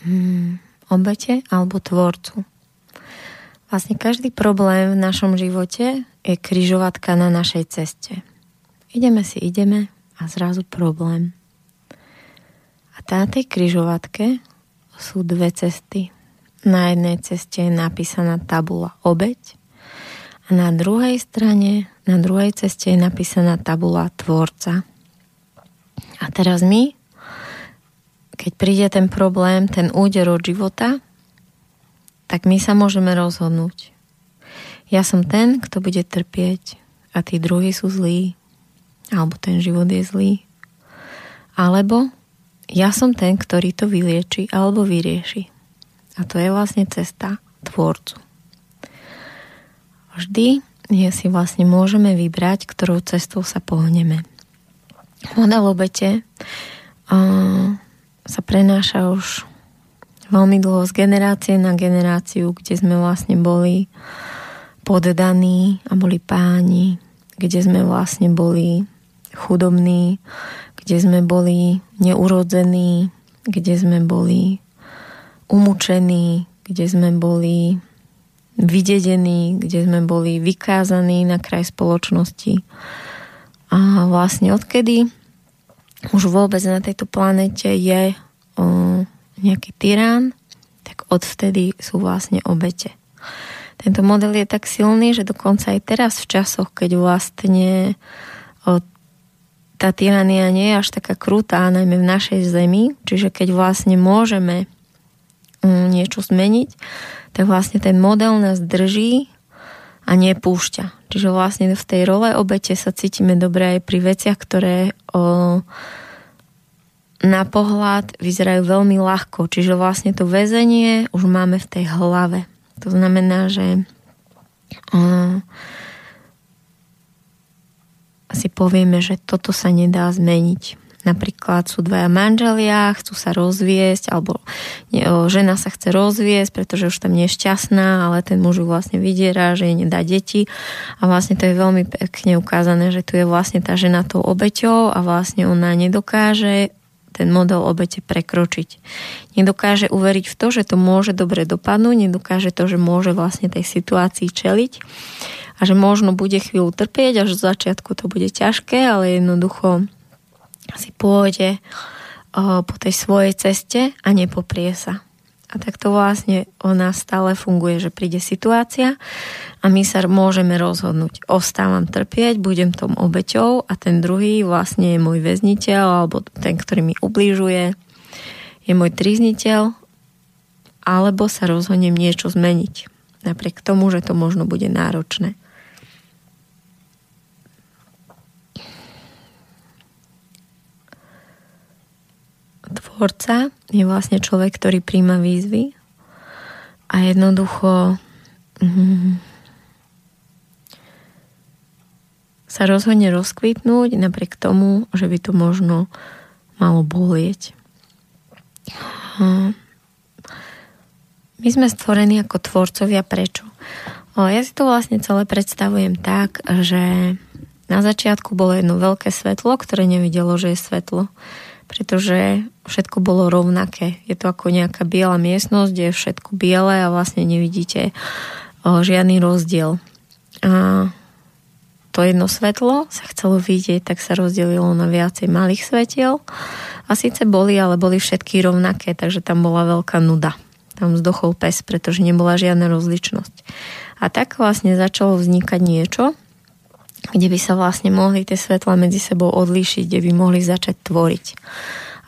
hmm, obete alebo tvorcu. Vlastne každý problém v našom živote je kryžovatka na našej ceste. Ideme si, ideme a zrazu problém. A na tej kryžovatke sú dve cesty. Na jednej ceste je napísaná tabula obeď a na druhej strane, na druhej ceste je napísaná tabula tvorca. A teraz my, keď príde ten problém, ten úder od života, tak my sa môžeme rozhodnúť. Ja som ten, kto bude trpieť a tí druhí sú zlí. Alebo ten život je zlý. Alebo ja som ten, ktorý to vylieči alebo vyrieši. A to je vlastne cesta tvorcu. Vždy je si vlastne môžeme vybrať, ktorou cestou sa pohneme. Model obete sa prenáša už veľmi dlho z generácie na generáciu, kde sme vlastne boli poddaní a boli páni, kde sme vlastne boli chudobní, kde sme boli neurodzení, kde sme boli umúčení, kde sme boli vydedení, kde sme boli vykázaní na kraj spoločnosti. A vlastne odkedy už vôbec na tejto planete je o, nejaký tyrán, tak odvtedy sú vlastne obete. Tento model je tak silný, že dokonca aj teraz v časoch, keď vlastne o, tá tyrania nie je až taká krutá, najmä v našej zemi, čiže keď vlastne môžeme mm, niečo zmeniť, tak vlastne ten model nás drží a nepúšťa. Čiže vlastne v tej role obete sa cítime dobre aj pri veciach, ktoré o, na pohľad vyzerajú veľmi ľahko. Čiže vlastne to väzenie už máme v tej hlave. To znamená, že o, si povieme, že toto sa nedá zmeniť Napríklad sú dvaja manželia, chcú sa rozviesť, alebo žena sa chce rozviesť, pretože už tam nie je šťastná, ale ten muž ju vlastne vydiera, že jej nedá deti. A vlastne to je veľmi pekne ukázané, že tu je vlastne tá žena tou obeťou a vlastne ona nedokáže ten model obete prekročiť. Nedokáže uveriť v to, že to môže dobre dopadnúť, nedokáže to, že môže vlastne tej situácii čeliť a že možno bude chvíľu trpieť, až z začiatku to bude ťažké, ale jednoducho si pôjde po tej svojej ceste a nepoprie sa. A tak to vlastne o stále funguje, že príde situácia a my sa môžeme rozhodnúť. Ostávam trpieť, budem tom obeťou a ten druhý vlastne je môj väzniteľ alebo ten, ktorý mi ubližuje, je môj trizniteľ alebo sa rozhodnem niečo zmeniť. Napriek tomu, že to možno bude náročné. Tvorca je vlastne človek, ktorý príjma výzvy a jednoducho mm, sa rozhodne rozkvitnúť napriek tomu, že by to možno malo bolieť. My sme stvorení ako tvorcovia prečo? Ja si to vlastne celé predstavujem tak, že na začiatku bolo jedno veľké svetlo, ktoré nevidelo, že je svetlo pretože všetko bolo rovnaké. Je to ako nejaká biela miestnosť, kde je všetko biele a vlastne nevidíte žiadny rozdiel. A to jedno svetlo sa chcelo vidieť, tak sa rozdelilo na viacej malých svetiel. A síce boli, ale boli všetky rovnaké, takže tam bola veľká nuda. Tam vzdochol pes, pretože nebola žiadna rozličnosť. A tak vlastne začalo vznikať niečo, kde by sa vlastne mohli tie svetla medzi sebou odlíšiť, kde by mohli začať tvoriť.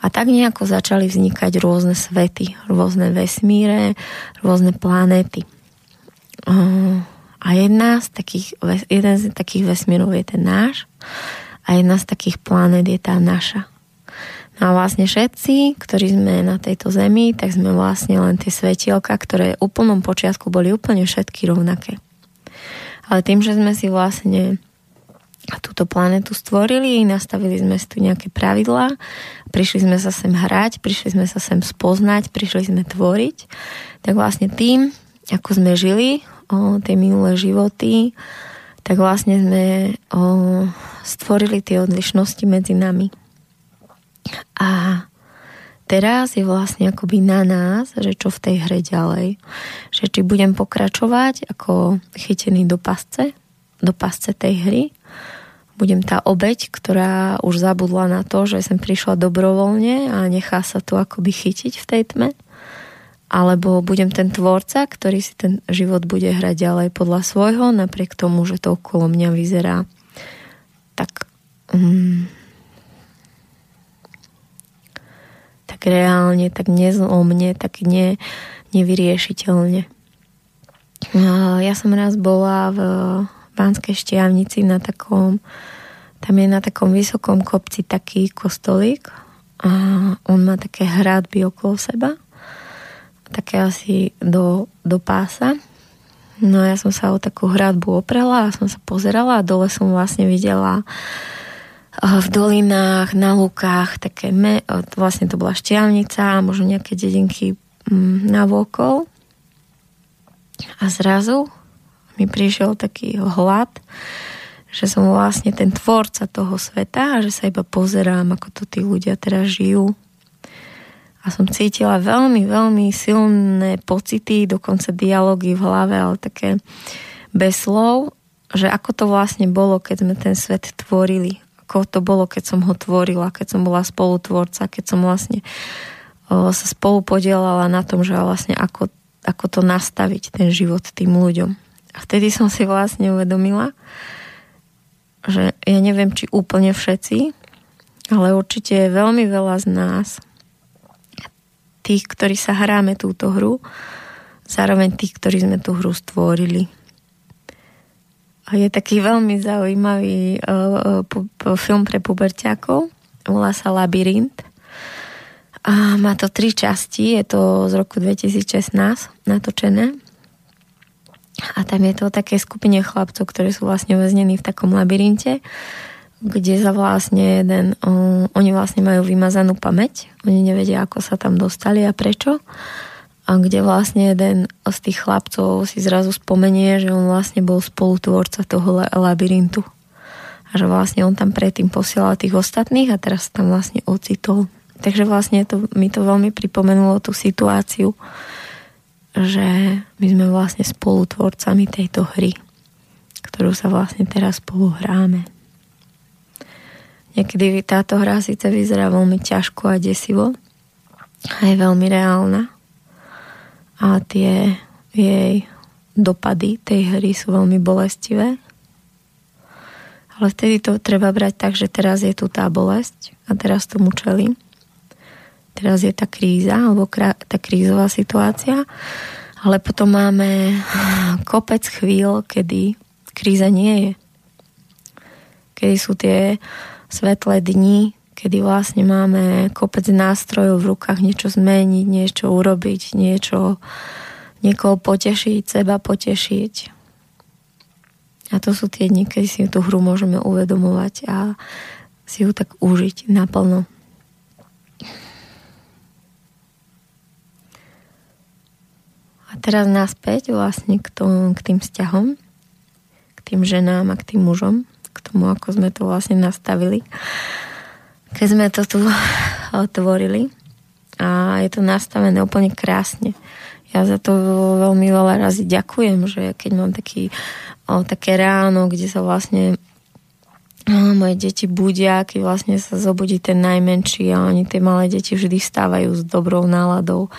A tak nejako začali vznikať rôzne svety, rôzne vesmíre, rôzne planéty. A jedna z takých, jeden z takých vesmírov je ten náš a jedna z takých planét je tá naša. No a vlastne všetci, ktorí sme na tejto zemi, tak sme vlastne len tie svetielka, ktoré v úplnom počiatku boli úplne všetky rovnaké. Ale tým, že sme si vlastne a túto planetu stvorili, nastavili sme si tu nejaké pravidlá, prišli sme sa sem hrať, prišli sme sa sem spoznať, prišli sme tvoriť, tak vlastne tým, ako sme žili o, tie minulé životy, tak vlastne sme o, stvorili tie odlišnosti medzi nami. A teraz je vlastne akoby na nás, že čo v tej hre ďalej. Že či budem pokračovať ako chytený do pasce, do pasce tej hry, budem tá obeď, ktorá už zabudla na to, že som prišla dobrovoľne a nechá sa tu akoby chytiť v tej tme, alebo budem ten tvorca, ktorý si ten život bude hrať ďalej podľa svojho, napriek tomu, že to okolo mňa vyzerá tak um, tak reálne, tak nezlomne, tak ne, nevyriešiteľne. Ja som raz bola v Banskej štiavnici na takom, tam je na takom vysokom kopci taký kostolík a on má také hradby okolo seba, také asi do, do pása. No ja som sa o takú hradbu oprela a som sa pozerala a dole som vlastne videla v dolinách, na lukách, také me, vlastne to bola šťavnica, možno nejaké dedinky mm, na vokol. A zrazu mi prišiel taký hlad, že som vlastne ten tvorca toho sveta a že sa iba pozerám, ako to tí ľudia teraz žijú. A som cítila veľmi, veľmi silné pocity, dokonca dialógy v hlave, ale také bez slov, že ako to vlastne bolo, keď sme ten svet tvorili ako to bolo, keď som ho tvorila, keď som bola spolutvorca, keď som vlastne o, sa spolu podielala na tom, že vlastne ako, ako to nastaviť, ten život tým ľuďom. A vtedy som si vlastne uvedomila, že ja neviem, či úplne všetci, ale určite je veľmi veľa z nás, tých, ktorí sa hráme túto hru, zároveň tých, ktorí sme tú hru stvorili. A je taký veľmi zaujímavý uh, uh, film pre puberťákov. Volá sa Labyrint. A má to tri časti. Je to z roku 2016 natočené. A tam je to o také skupine chlapcov, ktorí sú vlastne väznení v takom labyrinte, kde za vlastne jeden, uh, oni vlastne majú vymazanú pamäť. Oni nevedia, ako sa tam dostali a prečo a kde vlastne jeden z tých chlapcov si zrazu spomenie, že on vlastne bol spolutvorca toho labyrintu. A že vlastne on tam predtým posielal tých ostatných a teraz tam vlastne ocitol. Takže vlastne to, mi to veľmi pripomenulo tú situáciu, že my sme vlastne spolutvorcami tejto hry, ktorú sa vlastne teraz spolu hráme. Niekedy táto hra síce vyzerá veľmi ťažko a desivo a je veľmi reálna, a tie jej dopady tej hry sú veľmi bolestivé. Ale vtedy to treba brať tak, že teraz je tu tá bolesť a teraz tomu čelím. Teraz je tá kríza alebo tá krízová situácia. Ale potom máme kopec chvíľ, kedy kríza nie je. Kedy sú tie svetlé dni, kedy vlastne máme kopec nástrojov v rukách niečo zmeniť, niečo urobiť, niečo, niekoho potešiť, seba potešiť. A to sú tie dni, kedy si tú hru môžeme uvedomovať a si ju tak užiť naplno. Teraz naspäť vlastne k, tom, k tým vzťahom, k tým ženám a k tým mužom, k tomu, ako sme to vlastne nastavili keď sme to tu otvorili a je to nastavené úplne krásne. Ja za to veľmi veľa razy ďakujem, že keď mám taký, o, také ráno, kde sa vlastne o, moje deti budia, keď vlastne sa zobudí ten najmenší a oni tie malé deti vždy stávajú s dobrou náladou.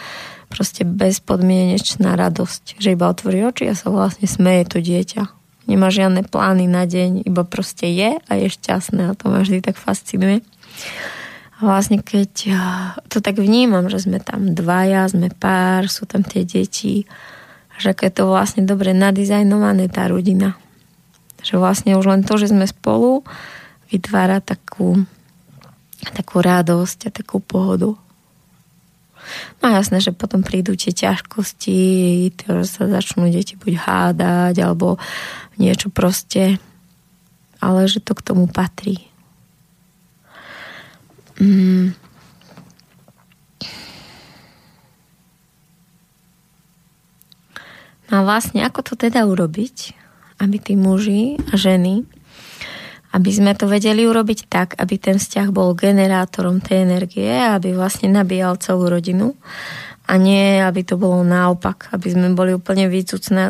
Proste bezpodmienečná radosť, že iba otvorí oči a sa vlastne smeje to dieťa. Nemá žiadne plány na deň, iba proste je a je šťastné a to ma vždy tak fascinuje. A vlastne keď to tak vnímam, že sme tam dvaja, sme pár, sú tam tie deti, že je to vlastne dobre nadizajnované tá rodina. Že vlastne už len to, že sme spolu, vytvára takú, takú radosť a takú pohodu. No jasné, že potom prídu tie ťažkosti, že sa začnú deti buď hádať, alebo niečo proste, ale že to k tomu patrí. Mm. No a vlastne ako to teda urobiť, aby tí muži a ženy, aby sme to vedeli urobiť tak, aby ten vzťah bol generátorom tej energie, aby vlastne nabíjal celú rodinu a nie, aby to bolo naopak, aby sme boli úplne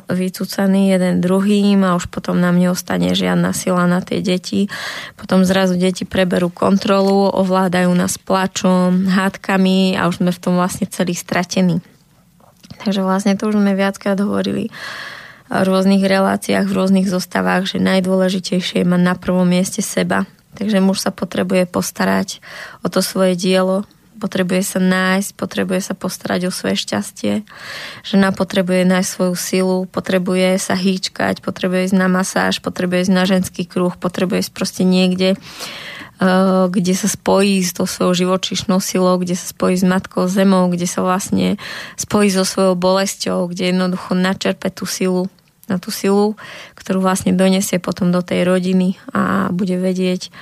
vycúcaní jeden druhým a už potom nám neostane žiadna sila na tie deti. Potom zrazu deti preberú kontrolu, ovládajú nás plačom, hádkami a už sme v tom vlastne celý stratení. Takže vlastne to už sme viackrát hovorili rôznych reláciách, v rôznych zostavách, že najdôležitejšie je mať na prvom mieste seba. Takže muž sa potrebuje postarať o to svoje dielo, potrebuje sa nájsť, potrebuje sa postarať o svoje šťastie, žena potrebuje nájsť svoju silu, potrebuje sa hýčkať, potrebuje ísť na masáž, potrebuje ísť na ženský kruh, potrebuje ísť proste niekde, eh, kde sa spojí s tou svojou živočišnou silou, kde sa spojí s matkou zemou, kde sa vlastne spojí so svojou bolesťou, kde jednoducho načerpe tú silu na tú silu, ktorú vlastne donesie potom do tej rodiny a bude vedieť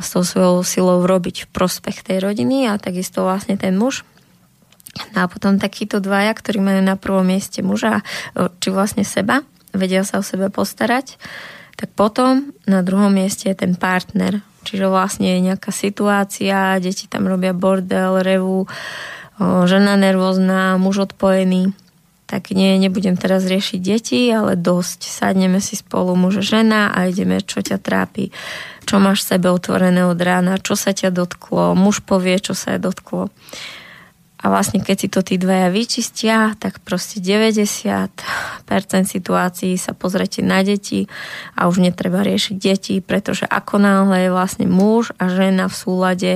s tou svojou silou robiť v prospech tej rodiny a takisto vlastne ten muž. No a potom takíto dvaja, ktorí majú na prvom mieste muža, či vlastne seba, vedia sa o sebe postarať, tak potom na druhom mieste je ten partner. Čiže vlastne je nejaká situácia, deti tam robia bordel, revu, žena nervózna, muž odpojený tak nie, nebudem teraz riešiť deti, ale dosť. Sadneme si spolu muž žena a ideme, čo ťa trápi, čo máš sebe otvorené od rána, čo sa ťa dotklo, muž povie, čo sa je dotklo. A vlastne keď si to tí dvaja vyčistia, tak proste 90% situácií sa pozrete na deti a už netreba riešiť deti, pretože ako náhle je vlastne muž a žena v súlade,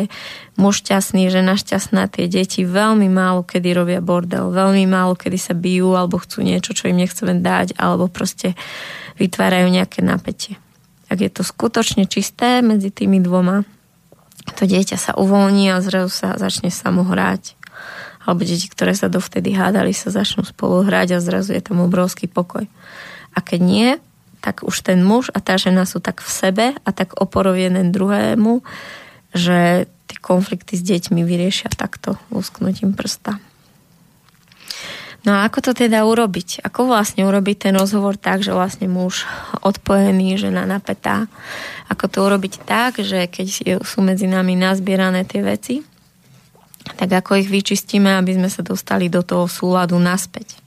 muž šťastný, žena šťastná, tie deti veľmi málo kedy robia bordel, veľmi málo kedy sa bijú alebo chcú niečo, čo im nechceme dať, alebo proste vytvárajú nejaké napätie. Ak je to skutočne čisté medzi tými dvoma, to dieťa sa uvoľní a zrazu sa začne samo hrať alebo deti, ktoré sa dovtedy hádali, sa začnú spolu hrať a zrazu je tam obrovský pokoj. A keď nie, tak už ten muž a tá žena sú tak v sebe a tak jeden druhému, že tie konflikty s deťmi vyriešia takto lusknutím prsta. No a ako to teda urobiť? Ako vlastne urobiť ten rozhovor tak, že vlastne muž odpojený, žena napätá? Ako to urobiť tak, že keď sú medzi nami nazbierané tie veci, tak ako ich vyčistíme, aby sme sa dostali do toho súladu naspäť.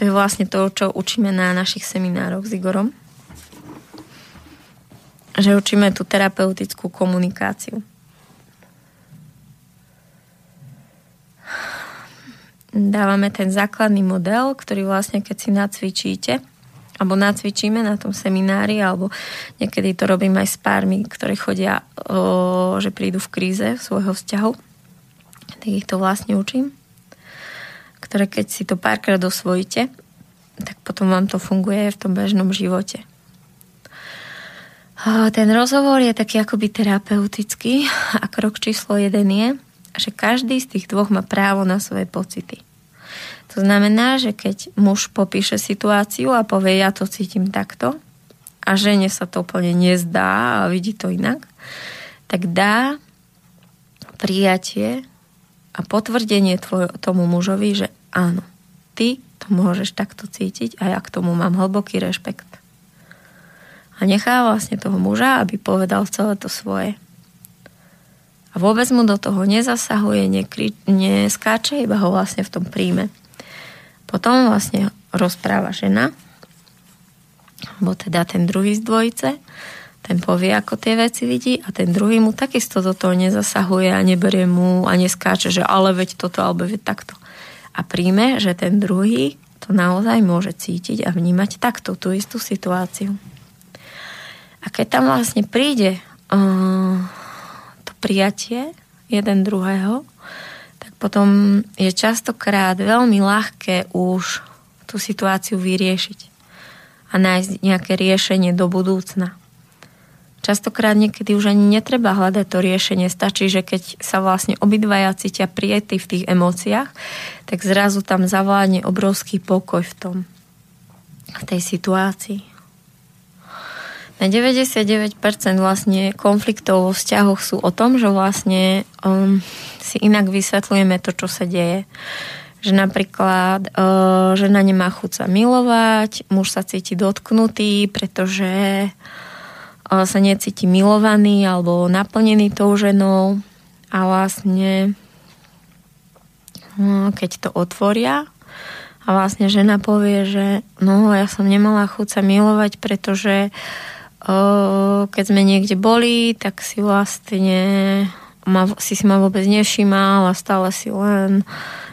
To je vlastne to, čo učíme na našich seminároch s Igorom. Že učíme tú terapeutickú komunikáciu. Dávame ten základný model, ktorý vlastne, keď si nacvičíte, alebo nacvičíme na tom seminári, alebo niekedy to robím aj s pármi, ktorí chodia, o, že prídu v kríze svojho vzťahu. Tak ich to vlastne učím. Ktoré keď si to párkrát osvojíte, tak potom vám to funguje v tom bežnom živote. Ten rozhovor je taký akoby terapeutický a krok číslo jeden je, že každý z tých dvoch má právo na svoje pocity. To znamená, že keď muž popíše situáciu a povie, ja to cítim takto a žene sa to úplne nezdá a vidí to inak, tak dá prijatie a potvrdenie tvoj, tomu mužovi, že áno, ty to môžeš takto cítiť a ja k tomu mám hlboký rešpekt. A nechá vlastne toho muža, aby povedal celé to svoje. A vôbec mu do toho nezasahuje, nekri, neskáče, iba ho vlastne v tom príjme. Potom vlastne rozpráva žena, alebo teda ten druhý z dvojice, ten povie, ako tie veci vidí a ten druhý mu takisto do toho nezasahuje a neberie mu a neskáče, že ale veď toto, alebo veď takto. A príjme, že ten druhý to naozaj môže cítiť a vnímať takto tú istú situáciu. A keď tam vlastne príde uh, to prijatie jeden druhého, potom je častokrát veľmi ľahké už tú situáciu vyriešiť a nájsť nejaké riešenie do budúcna. Častokrát niekedy už ani netreba hľadať to riešenie. Stačí, že keď sa vlastne obidvaja cítia prijety v tých emóciách, tak zrazu tam zavládne obrovský pokoj v tom, v tej situácii. Na 99% vlastne konfliktov vo vzťahoch sú o tom, že vlastne um, si inak vysvetľujeme to, čo sa deje. Že napríklad e, žena nemá chuť sa milovať, muž sa cíti dotknutý, pretože e, sa necíti milovaný alebo naplnený tou ženou a vlastne no, keď to otvoria a vlastne žena povie, že no ja som nemala chuť sa milovať, pretože keď sme niekde boli, tak si vlastne ma, si si ma vôbec nevšímal a stále si len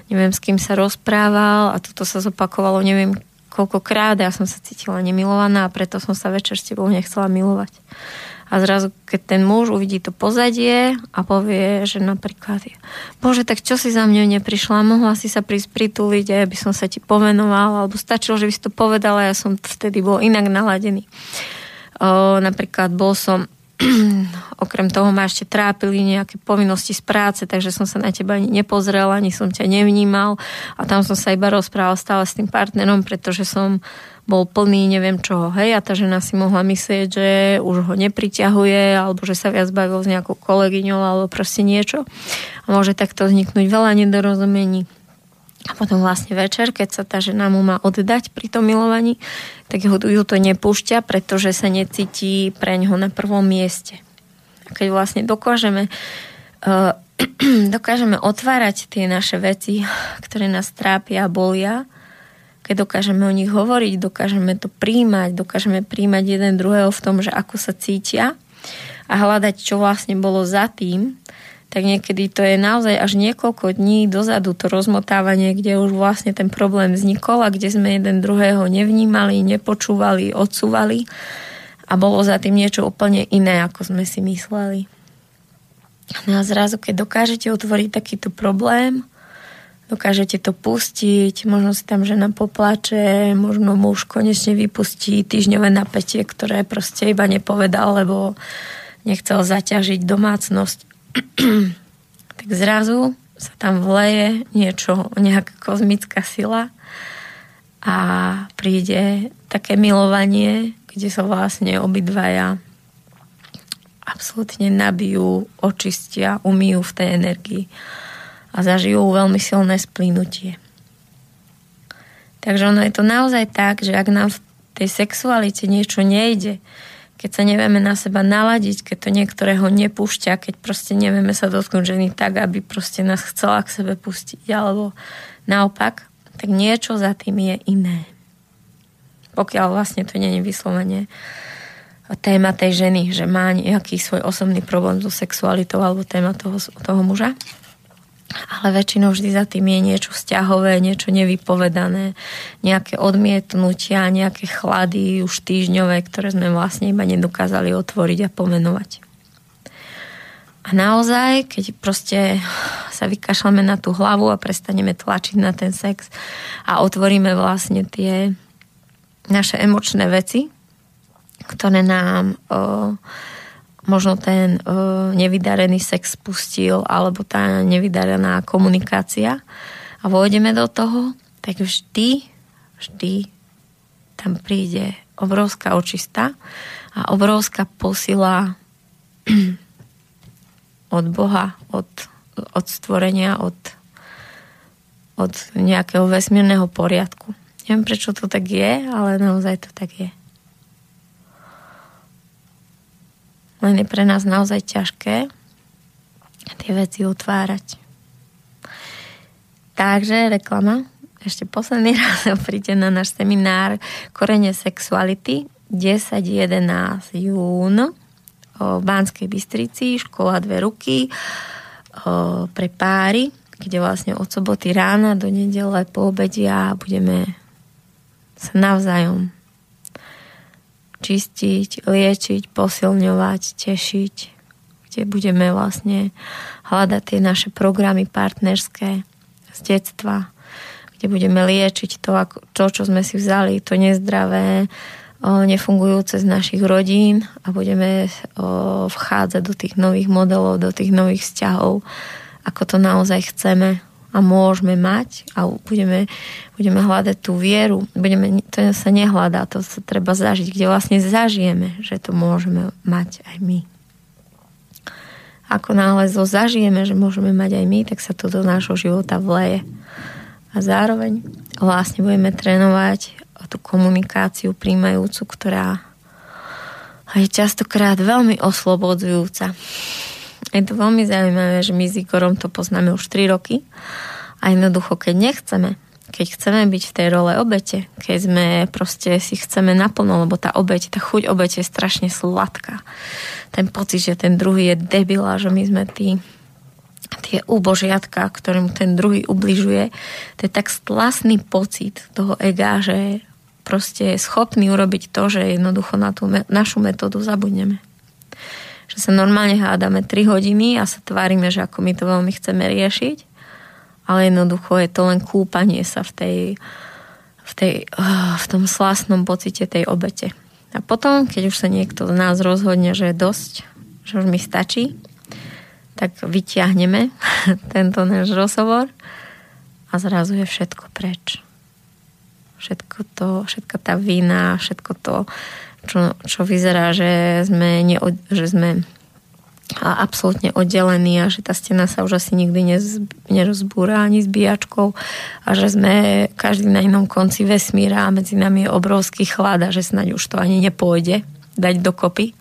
neviem, s kým sa rozprával a toto sa zopakovalo neviem koľkokrát a ja som sa cítila nemilovaná a preto som sa večer s tebou nechcela milovať. A zrazu, keď ten muž uvidí to pozadie a povie, že napríklad je, bože, tak čo si za mňou neprišla, mohla si sa prísť prituliť a ja by som sa ti povenoval, alebo stačilo, že by si to povedala, ja som vtedy bol inak naladený. O, napríklad bol som [CLEARS THROAT] okrem toho ma ešte trápili nejaké povinnosti z práce, takže som sa na teba ani nepozrel, ani som ťa nevnímal a tam som sa iba rozprával stále s tým partnerom, pretože som bol plný neviem čoho, hej, a tá žena si mohla myslieť, že už ho nepriťahuje, alebo že sa viac bavil s nejakou kolegyňou, alebo proste niečo. A môže takto vzniknúť veľa nedorozumení. A potom vlastne večer, keď sa tá žena mu má oddať pri tom milovaní, tak ju to nepúšťa, pretože sa necíti pre ňoho na prvom mieste. A keď vlastne dokážeme uh, [CLEARS THROAT] dokážeme otvárať tie naše veci, ktoré nás trápia a bolia, keď dokážeme o nich hovoriť, dokážeme to príjmať, dokážeme príjmať jeden druhého v tom, že ako sa cítia a hľadať, čo vlastne bolo za tým, tak niekedy to je naozaj až niekoľko dní dozadu to rozmotávanie, kde už vlastne ten problém vznikol a kde sme jeden druhého nevnímali, nepočúvali, odsúvali a bolo za tým niečo úplne iné, ako sme si mysleli. No a zrazu, keď dokážete otvoriť takýto problém, dokážete to pustiť, možno si tam žena poplače, možno muž konečne vypustí týždňové napätie, ktoré proste iba nepovedal, lebo nechcel zaťažiť domácnosť [CLEARS THROAT] tak zrazu sa tam vleje niečo, nejaká kozmická sila a príde také milovanie, kde sa vlastne obidvaja absolútne nabijú, očistia, umýjú v tej energii a zažijú veľmi silné splínutie. Takže ono je to naozaj tak, že ak nám v tej sexualite niečo nejde, keď sa nevieme na seba naladiť, keď to niektorého nepúšťa, keď proste nevieme sa dotknúť ženy tak, aby proste nás chcela k sebe pustiť, alebo naopak, tak niečo za tým je iné. Pokiaľ vlastne to nie je vyslovene téma tej ženy, že má nejaký svoj osobný problém so sexualitou alebo téma toho, toho muža ale väčšinou vždy za tým je niečo vzťahové, niečo nevypovedané, nejaké odmietnutia, nejaké chlady už týždňové, ktoré sme vlastne iba nedokázali otvoriť a pomenovať. A naozaj, keď proste sa vykašľame na tú hlavu a prestaneme tlačiť na ten sex a otvoríme vlastne tie naše emočné veci, ktoré nám uh, možno ten uh, nevydarený sex spustil alebo tá nevydarená komunikácia a vojdeme do toho, tak vždy, vždy tam príde obrovská očista a obrovská posila [CLEARS THROAT] od Boha, od, od stvorenia, od, od nejakého vesmírneho poriadku. Neviem, prečo to tak je, ale naozaj to tak je. Len je pre nás naozaj ťažké tie veci utvárať. Takže reklama. Ešte posledný [LAUGHS] raz príďte na náš seminár Korene sexuality 10-11 jún v Banskej Bystrici, škola dve ruky pre páry, kde vlastne od soboty rána do nedele po obedia budeme sa navzájom čistiť, liečiť, posilňovať, tešiť, kde budeme vlastne hľadať tie naše programy partnerské z detstva, kde budeme liečiť to, ako, to čo sme si vzali, to nezdravé, nefungujúce z našich rodín a budeme vchádzať do tých nových modelov, do tých nových vzťahov, ako to naozaj chceme a môžeme mať a budeme, budeme hľadať tú vieru. Budeme, to sa nehľadá, to sa treba zažiť, kde vlastne zažijeme, že to môžeme mať aj my. Ako náhle zo zažijeme, že môžeme mať aj my, tak sa to do nášho života vleje. A zároveň vlastne budeme trénovať tú komunikáciu príjmajúcu, ktorá je častokrát veľmi oslobodzujúca. Je to veľmi zaujímavé, že my s Igorom to poznáme už 3 roky a jednoducho, keď nechceme, keď chceme byť v tej role obete, keď sme proste si chceme naplno, lebo tá obete, tá chuť obete je strašne sladká. Ten pocit, že ten druhý je debil a že my sme tí tie úbožiatka, ktorým ten druhý ubližuje, to je tak stlasný pocit toho ega, že proste je schopný urobiť to, že jednoducho na tú me- našu metódu zabudneme. Že sa normálne hádame 3 hodiny a sa tvárime, že ako my to veľmi chceme riešiť ale jednoducho je to len kúpanie sa v, tej, v, tej, ah, v tom slásnom pocite tej obete. A potom, keď už sa niekto z nás rozhodne, že je dosť, že už mi stačí, tak vyťahneme [LAUGHS] tento náš rozhovor a zrazu je všetko preč. Všetko to, všetka tá vína, všetko to, čo, čo vyzerá, že sme, neod, že sme absolútne oddelený a že tá stena sa už asi nikdy nez, nerozbúra ani zbíjačkou a že sme každý na inom konci vesmíra a medzi nami je obrovský chlad a že snáď už to ani nepôjde dať dokopy.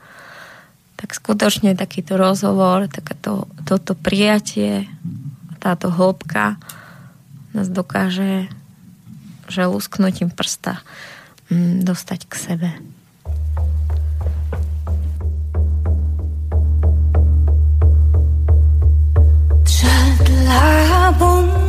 Tak skutočne takýto rozhovor, takéto toto prijatie, táto hĺbka nás dokáže že lusknutím prsta mm, dostať k sebe. 拉崩。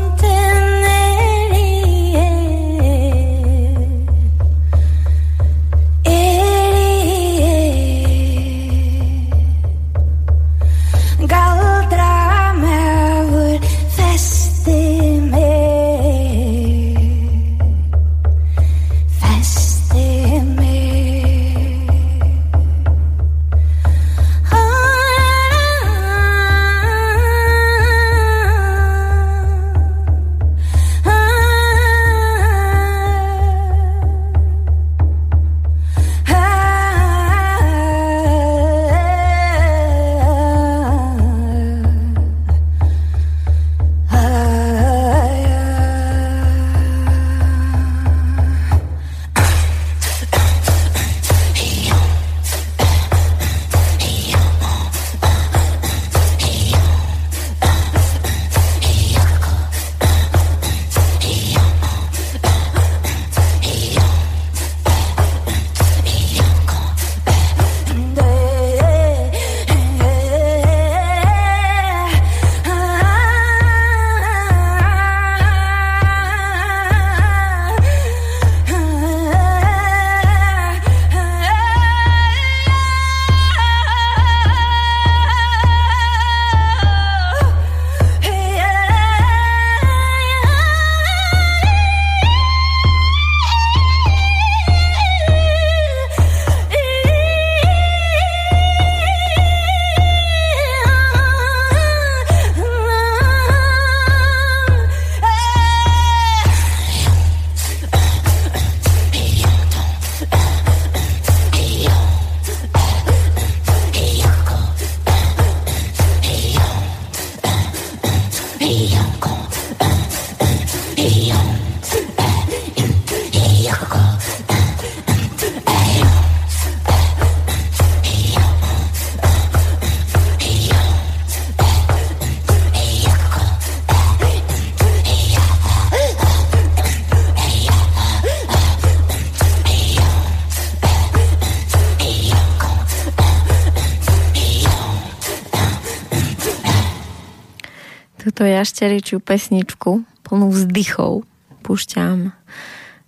Jašteričiu pesničku plnú vzdychov púšťam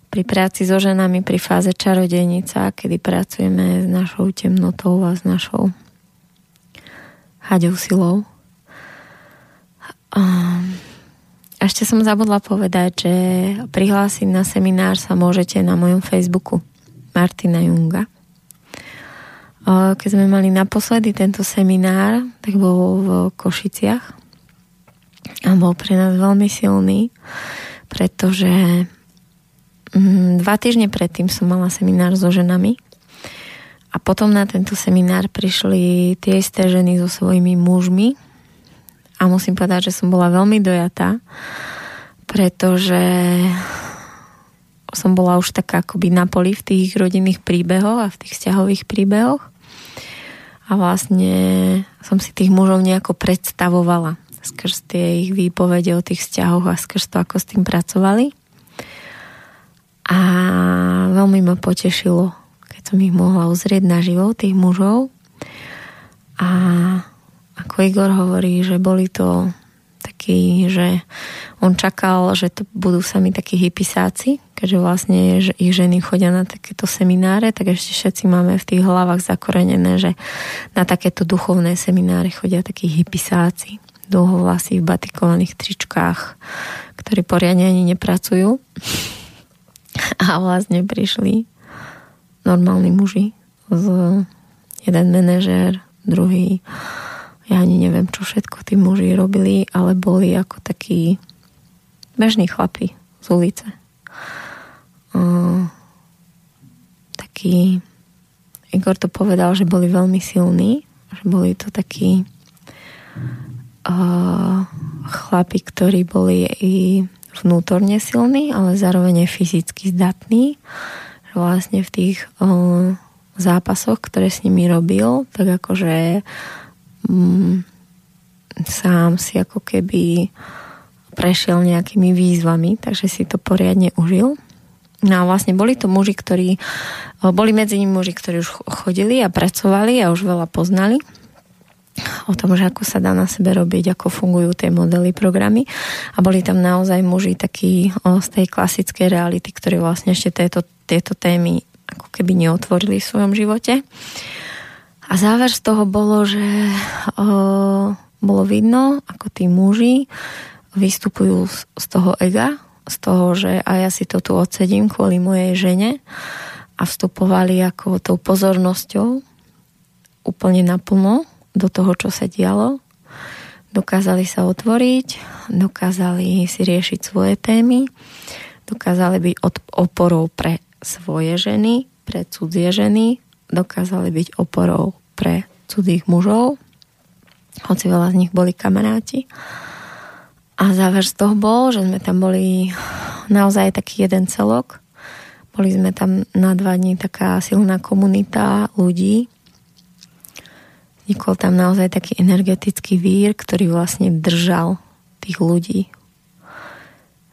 pri práci so ženami pri fáze čarodejnica, kedy pracujeme s našou temnotou a s našou haďou silou. A ešte som zabudla povedať, že prihlásiť na seminár sa môžete na mojom Facebooku Martina Junga. Keď sme mali naposledy tento seminár, tak bol v Košiciach a bol pre nás veľmi silný, pretože mm, dva týždne predtým som mala seminár so ženami a potom na tento seminár prišli tie isté ženy so svojimi mužmi a musím povedať, že som bola veľmi dojatá, pretože som bola už taká akoby na poli v tých rodinných príbehoch a v tých vzťahových príbehoch. A vlastne som si tých mužov nejako predstavovala skrz tie ich výpovede o tých vzťahoch a skrz to, ako s tým pracovali. A veľmi ma potešilo, keď som ich mohla uzrieť na život, tých mužov. A ako Igor hovorí, že boli to taký, že on čakal, že to budú sami takí hypisáci, keďže vlastne že ich ženy chodia na takéto semináre, tak ešte všetci máme v tých hlavách zakorenené, že na takéto duchovné semináre chodia takí hypisáci, dlhovlasí batikovaných tričkách, ktorí poriadne ani nepracujú. [LAUGHS] A vlastne prišli normálni muži z jeden manažér, druhý ja ani neviem, čo všetko tí muži robili, ale boli ako takí bežní chlapi z ulice. Uh, taký Igor to povedal, že boli veľmi silní, že boli to takí chlapi, ktorí boli i vnútorne silní, ale zároveň aj fyzicky zdatní. Vlastne v tých zápasoch, ktoré s nimi robil, tak akože mm, sám si ako keby prešiel nejakými výzvami, takže si to poriadne užil. No a vlastne boli to muži, ktorí, boli medzi nimi muži, ktorí už chodili a pracovali a už veľa poznali o tom, že ako sa dá na sebe robiť, ako fungujú tie modely, programy. A boli tam naozaj muži takí z tej klasickej reality, ktorí vlastne ešte tieto, tieto témy ako keby neotvorili v svojom živote. A záver z toho bolo, že o, bolo vidno, ako tí muži vystupujú z, z toho ega, z toho, že a ja si to tu odsedím kvôli mojej žene a vstupovali ako tou pozornosťou úplne naplno do toho, čo sa dialo. Dokázali sa otvoriť, dokázali si riešiť svoje témy, dokázali byť oporou pre svoje ženy, pre cudzie ženy, dokázali byť oporou pre cudzích mužov, hoci veľa z nich boli kamaráti. A záver z toho bol, že sme tam boli naozaj taký jeden celok. Boli sme tam na dva dní taká silná komunita ľudí. Vznikol tam naozaj taký energetický vír, ktorý vlastne držal tých ľudí.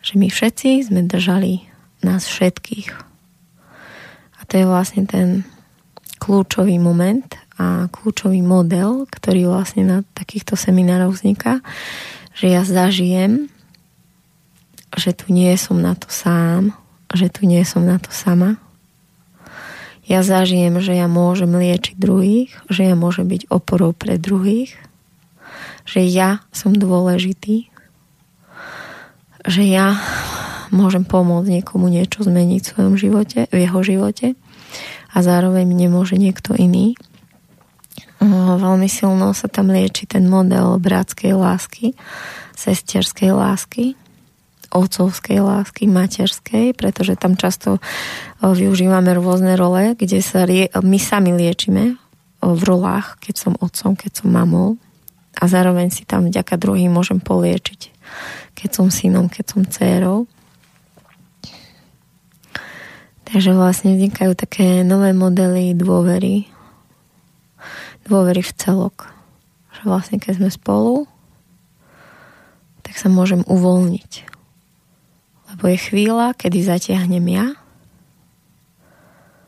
Že my všetci sme držali nás všetkých. A to je vlastne ten kľúčový moment a kľúčový model, ktorý vlastne na takýchto seminároch vzniká, že ja zažijem, že tu nie som na to sám, že tu nie som na to sama. Ja zažijem, že ja môžem liečiť druhých, že ja môžem byť oporou pre druhých, že ja som dôležitý, že ja môžem pomôcť niekomu niečo zmeniť v svojom živote, v jeho živote a zároveň nemôže niekto iný. Veľmi silno sa tam lieči ten model bratskej lásky, sesterskej lásky, otcovskej lásky, materskej, pretože tam často využívame rôzne role, kde sa lie, my sami liečime v rolách, keď som otcom, keď som mamou a zároveň si tam vďaka druhým môžem poliečiť, keď som synom, keď som dcérou. Takže vlastne vznikajú také nové modely dôvery. Dôvery v celok. Že vlastne keď sme spolu, tak sa môžem uvoľniť. Je chvíľa, kedy zatiahnem ja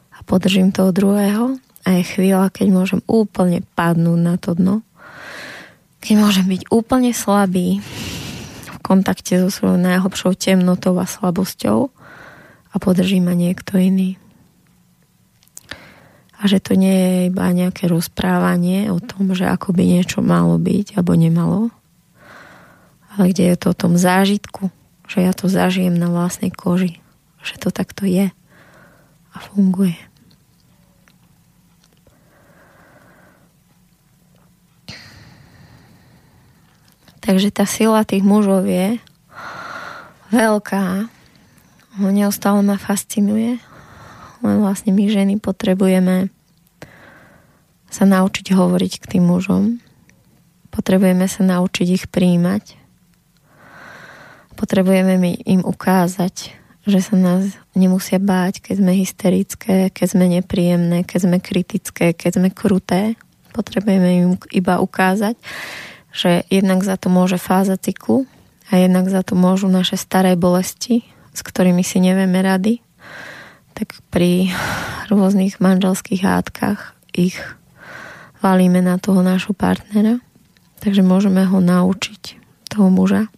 a podržím toho druhého a je chvíľa, keď môžem úplne padnúť na to dno. Keď môžem byť úplne slabý v kontakte so svojou najhlbšou temnotou a slabosťou a podrží ma niekto iný. A že to nie je iba nejaké rozprávanie o tom, že ako by niečo malo byť alebo nemalo, ale kde je to o tom zážitku, že ja to zažijem na vlastnej koži, že to takto je a funguje. Takže tá sila tých mužov je veľká ho neustále ma fascinuje. Len vlastne my ženy potrebujeme sa naučiť hovoriť k tým mužom. Potrebujeme sa naučiť ich príjmať. Potrebujeme mi im ukázať, že sa nás nemusia báť, keď sme hysterické, keď sme nepríjemné, keď sme kritické, keď sme kruté. Potrebujeme im iba ukázať, že jednak za to môže fáza cyklu a jednak za to môžu naše staré bolesti, s ktorými si nevieme rady. Tak pri rôznych manželských hádkach ich valíme na toho nášho partnera. Takže môžeme ho naučiť, toho muža,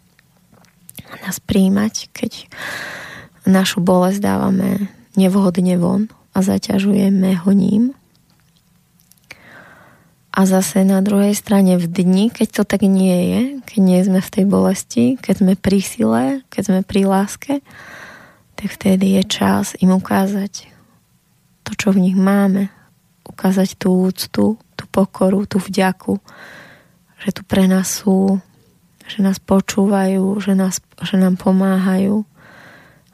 nás príjmať, keď našu bolesť dávame nevhodne von a zaťažujeme ho ním. A zase na druhej strane v dni, keď to tak nie je, keď nie sme v tej bolesti, keď sme pri sile, keď sme pri láske, tak vtedy je čas im ukázať to, čo v nich máme. Ukázať tú úctu, tú pokoru, tú vďaku, že tu pre nás sú, že nás počúvajú, že, nás, že nám pomáhajú,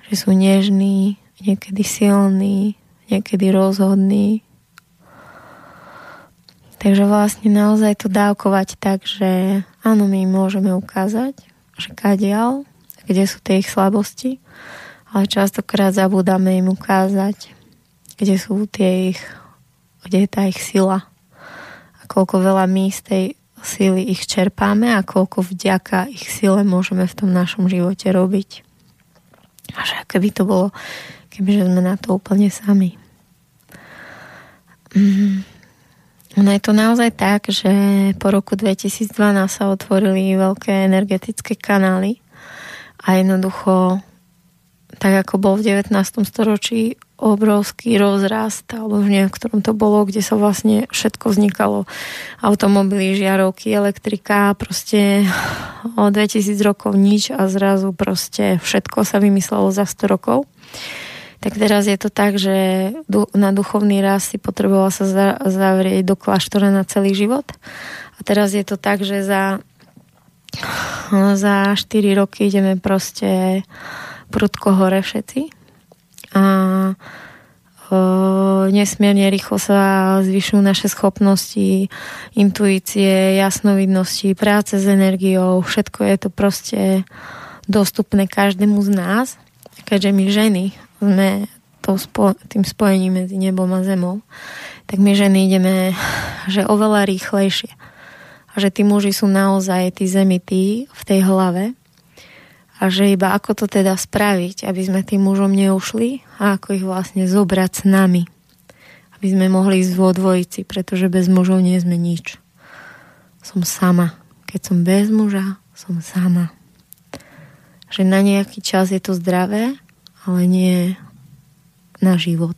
že sú nežní, niekedy silní, niekedy rozhodní, Takže vlastne naozaj to dávkovať tak, že áno, my môžeme ukázať, že kadiaľ, kde sú tie ich slabosti, ale častokrát zabudáme im ukázať, kde sú tie ich, kde je tá ich sila a koľko veľa my z tej síly ich čerpáme a koľko vďaka ich sile môžeme v tom našom živote robiť. A že keby to bolo, kebyže sme na to úplne sami. Mm. No je to naozaj tak, že po roku 2012 sa otvorili veľké energetické kanály a jednoducho tak ako bol v 19. storočí obrovský rozrast, alebo v neviem, v ktorom to bolo, kde sa vlastne všetko vznikalo. Automobily, žiarovky, elektrika, proste o 2000 rokov nič a zrazu proste všetko sa vymyslelo za 100 rokov tak teraz je to tak, že na duchovný rast si potreboval sa zavrieť do kláštora na celý život. A teraz je to tak, že za, za 4 roky ideme proste prudko hore všetci. A o, nesmierne rýchlo sa zvyšujú naše schopnosti, intuície, jasnovidnosti, práce s energiou, všetko je to proste dostupné každému z nás, keďže my ženy sme spo, tým spojením medzi nebom a zemou, tak my ženy ideme, že oveľa rýchlejšie. A že tí muži sú naozaj tí zemití v tej hlave a že iba ako to teda spraviť, aby sme tým mužom neušli a ako ich vlastne zobrať s nami. Aby sme mohli ísť vo dvojici, pretože bez mužov nie sme nič. Som sama. Keď som bez muža, som sama. Že na nejaký čas je to zdravé, ale nie na život.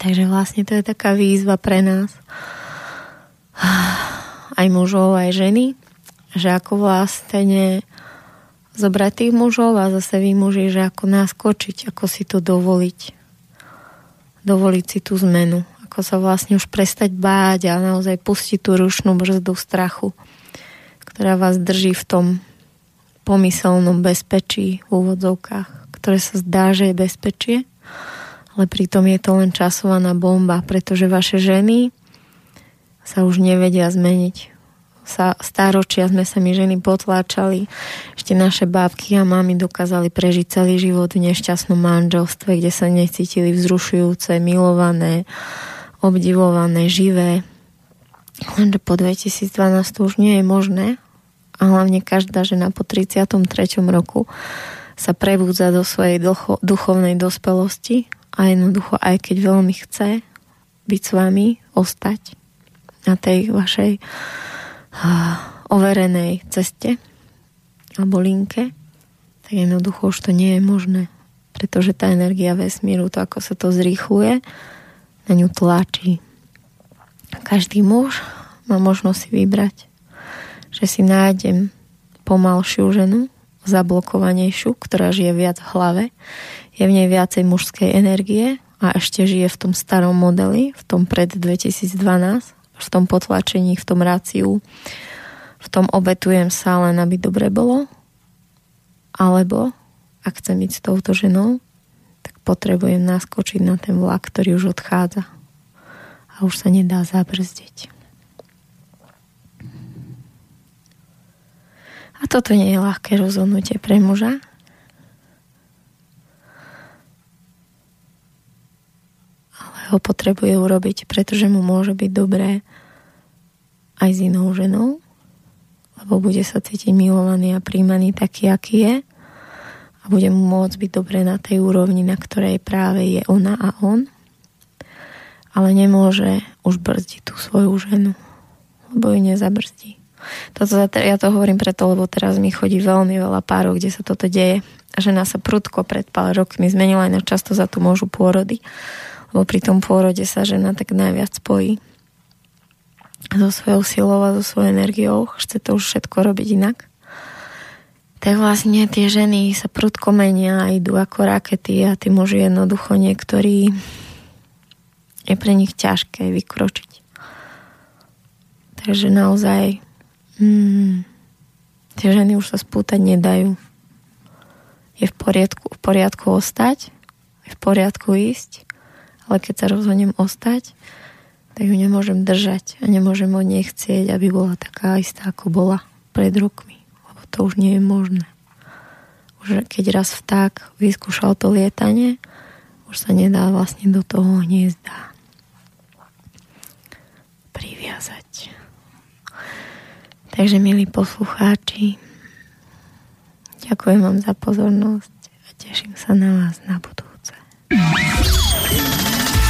Takže vlastne to je taká výzva pre nás, [SIGHS] aj mužov, aj ženy, že ako vlastne zobrať tých mužov a zase vy muži, že ako naskočiť, ako si to dovoliť. Dovoliť si tú zmenu. Ako sa vlastne už prestať báť a naozaj pustiť tú rušnú brzdu strachu, ktorá vás drží v tom pomyselnom bezpečí v úvodzovkách ktoré sa zdá, že je bezpečie, ale pritom je to len časovaná bomba, pretože vaše ženy sa už nevedia zmeniť. Sa, stáročia sme sa my ženy potláčali, ešte naše bábky a mamy dokázali prežiť celý život v nešťastnom manželstve, kde sa necítili vzrušujúce, milované, obdivované, živé. Lenže po 2012 to už nie je možné a hlavne každá žena po 33. roku sa prebúdza do svojej ducho, duchovnej dospelosti a jednoducho aj keď veľmi chce byť s vami, ostať na tej vašej [SIGHS] overenej ceste alebo linke, tak jednoducho už to nie je možné, pretože tá energia vesmíru, to ako sa to zrýchluje, na ňu tlačí. Každý muž má možnosť si vybrať, že si nájdem pomalšiu ženu, zablokovanejšiu, ktorá žije viac v hlave, je v nej viacej mužskej energie a ešte žije v tom starom modeli, v tom pred 2012, v tom potlačení, v tom ráciu, v tom obetujem sa len, aby dobre bolo, alebo ak chcem byť s touto ženou, tak potrebujem naskočiť na ten vlak, ktorý už odchádza a už sa nedá zabrzdiť. A toto nie je ľahké rozhodnutie pre muža. Ale ho potrebuje urobiť, pretože mu môže byť dobré aj s inou ženou, lebo bude sa cítiť milovaný a príjmaný taký, aký je a bude mu môcť byť dobre na tej úrovni, na ktorej práve je ona a on ale nemôže už brzdiť tú svoju ženu, lebo ju nezabrzdí. Toto, ja to hovorím preto, lebo teraz mi chodí veľmi veľa párov, kde sa toto deje. Žena sa prudko pred pár rokmi zmenila aj na často za tú môžu pôrody. Lebo pri tom pôrode sa žena tak najviac spojí so svojou silou a so svojou energiou. Chce to už všetko robiť inak. Tak vlastne tie ženy sa prudko menia a idú ako rakety a tí muži jednoducho niektorí je pre nich ťažké vykročiť. Takže naozaj mm, tie ženy už sa spútať nedajú. Je v poriadku, v poriadku ostať, je v poriadku ísť, ale keď sa rozhodnem ostať, tak ju nemôžem držať a nemôžem od nej aby bola taká istá, ako bola pred rokmi. Lebo to už nie je možné. Už keď raz vták vyskúšal to lietanie, už sa nedá vlastne do toho hniezda priviazať. Takže, milí poslucháči, ďakujem vám za pozornosť a teším sa na vás na budúce.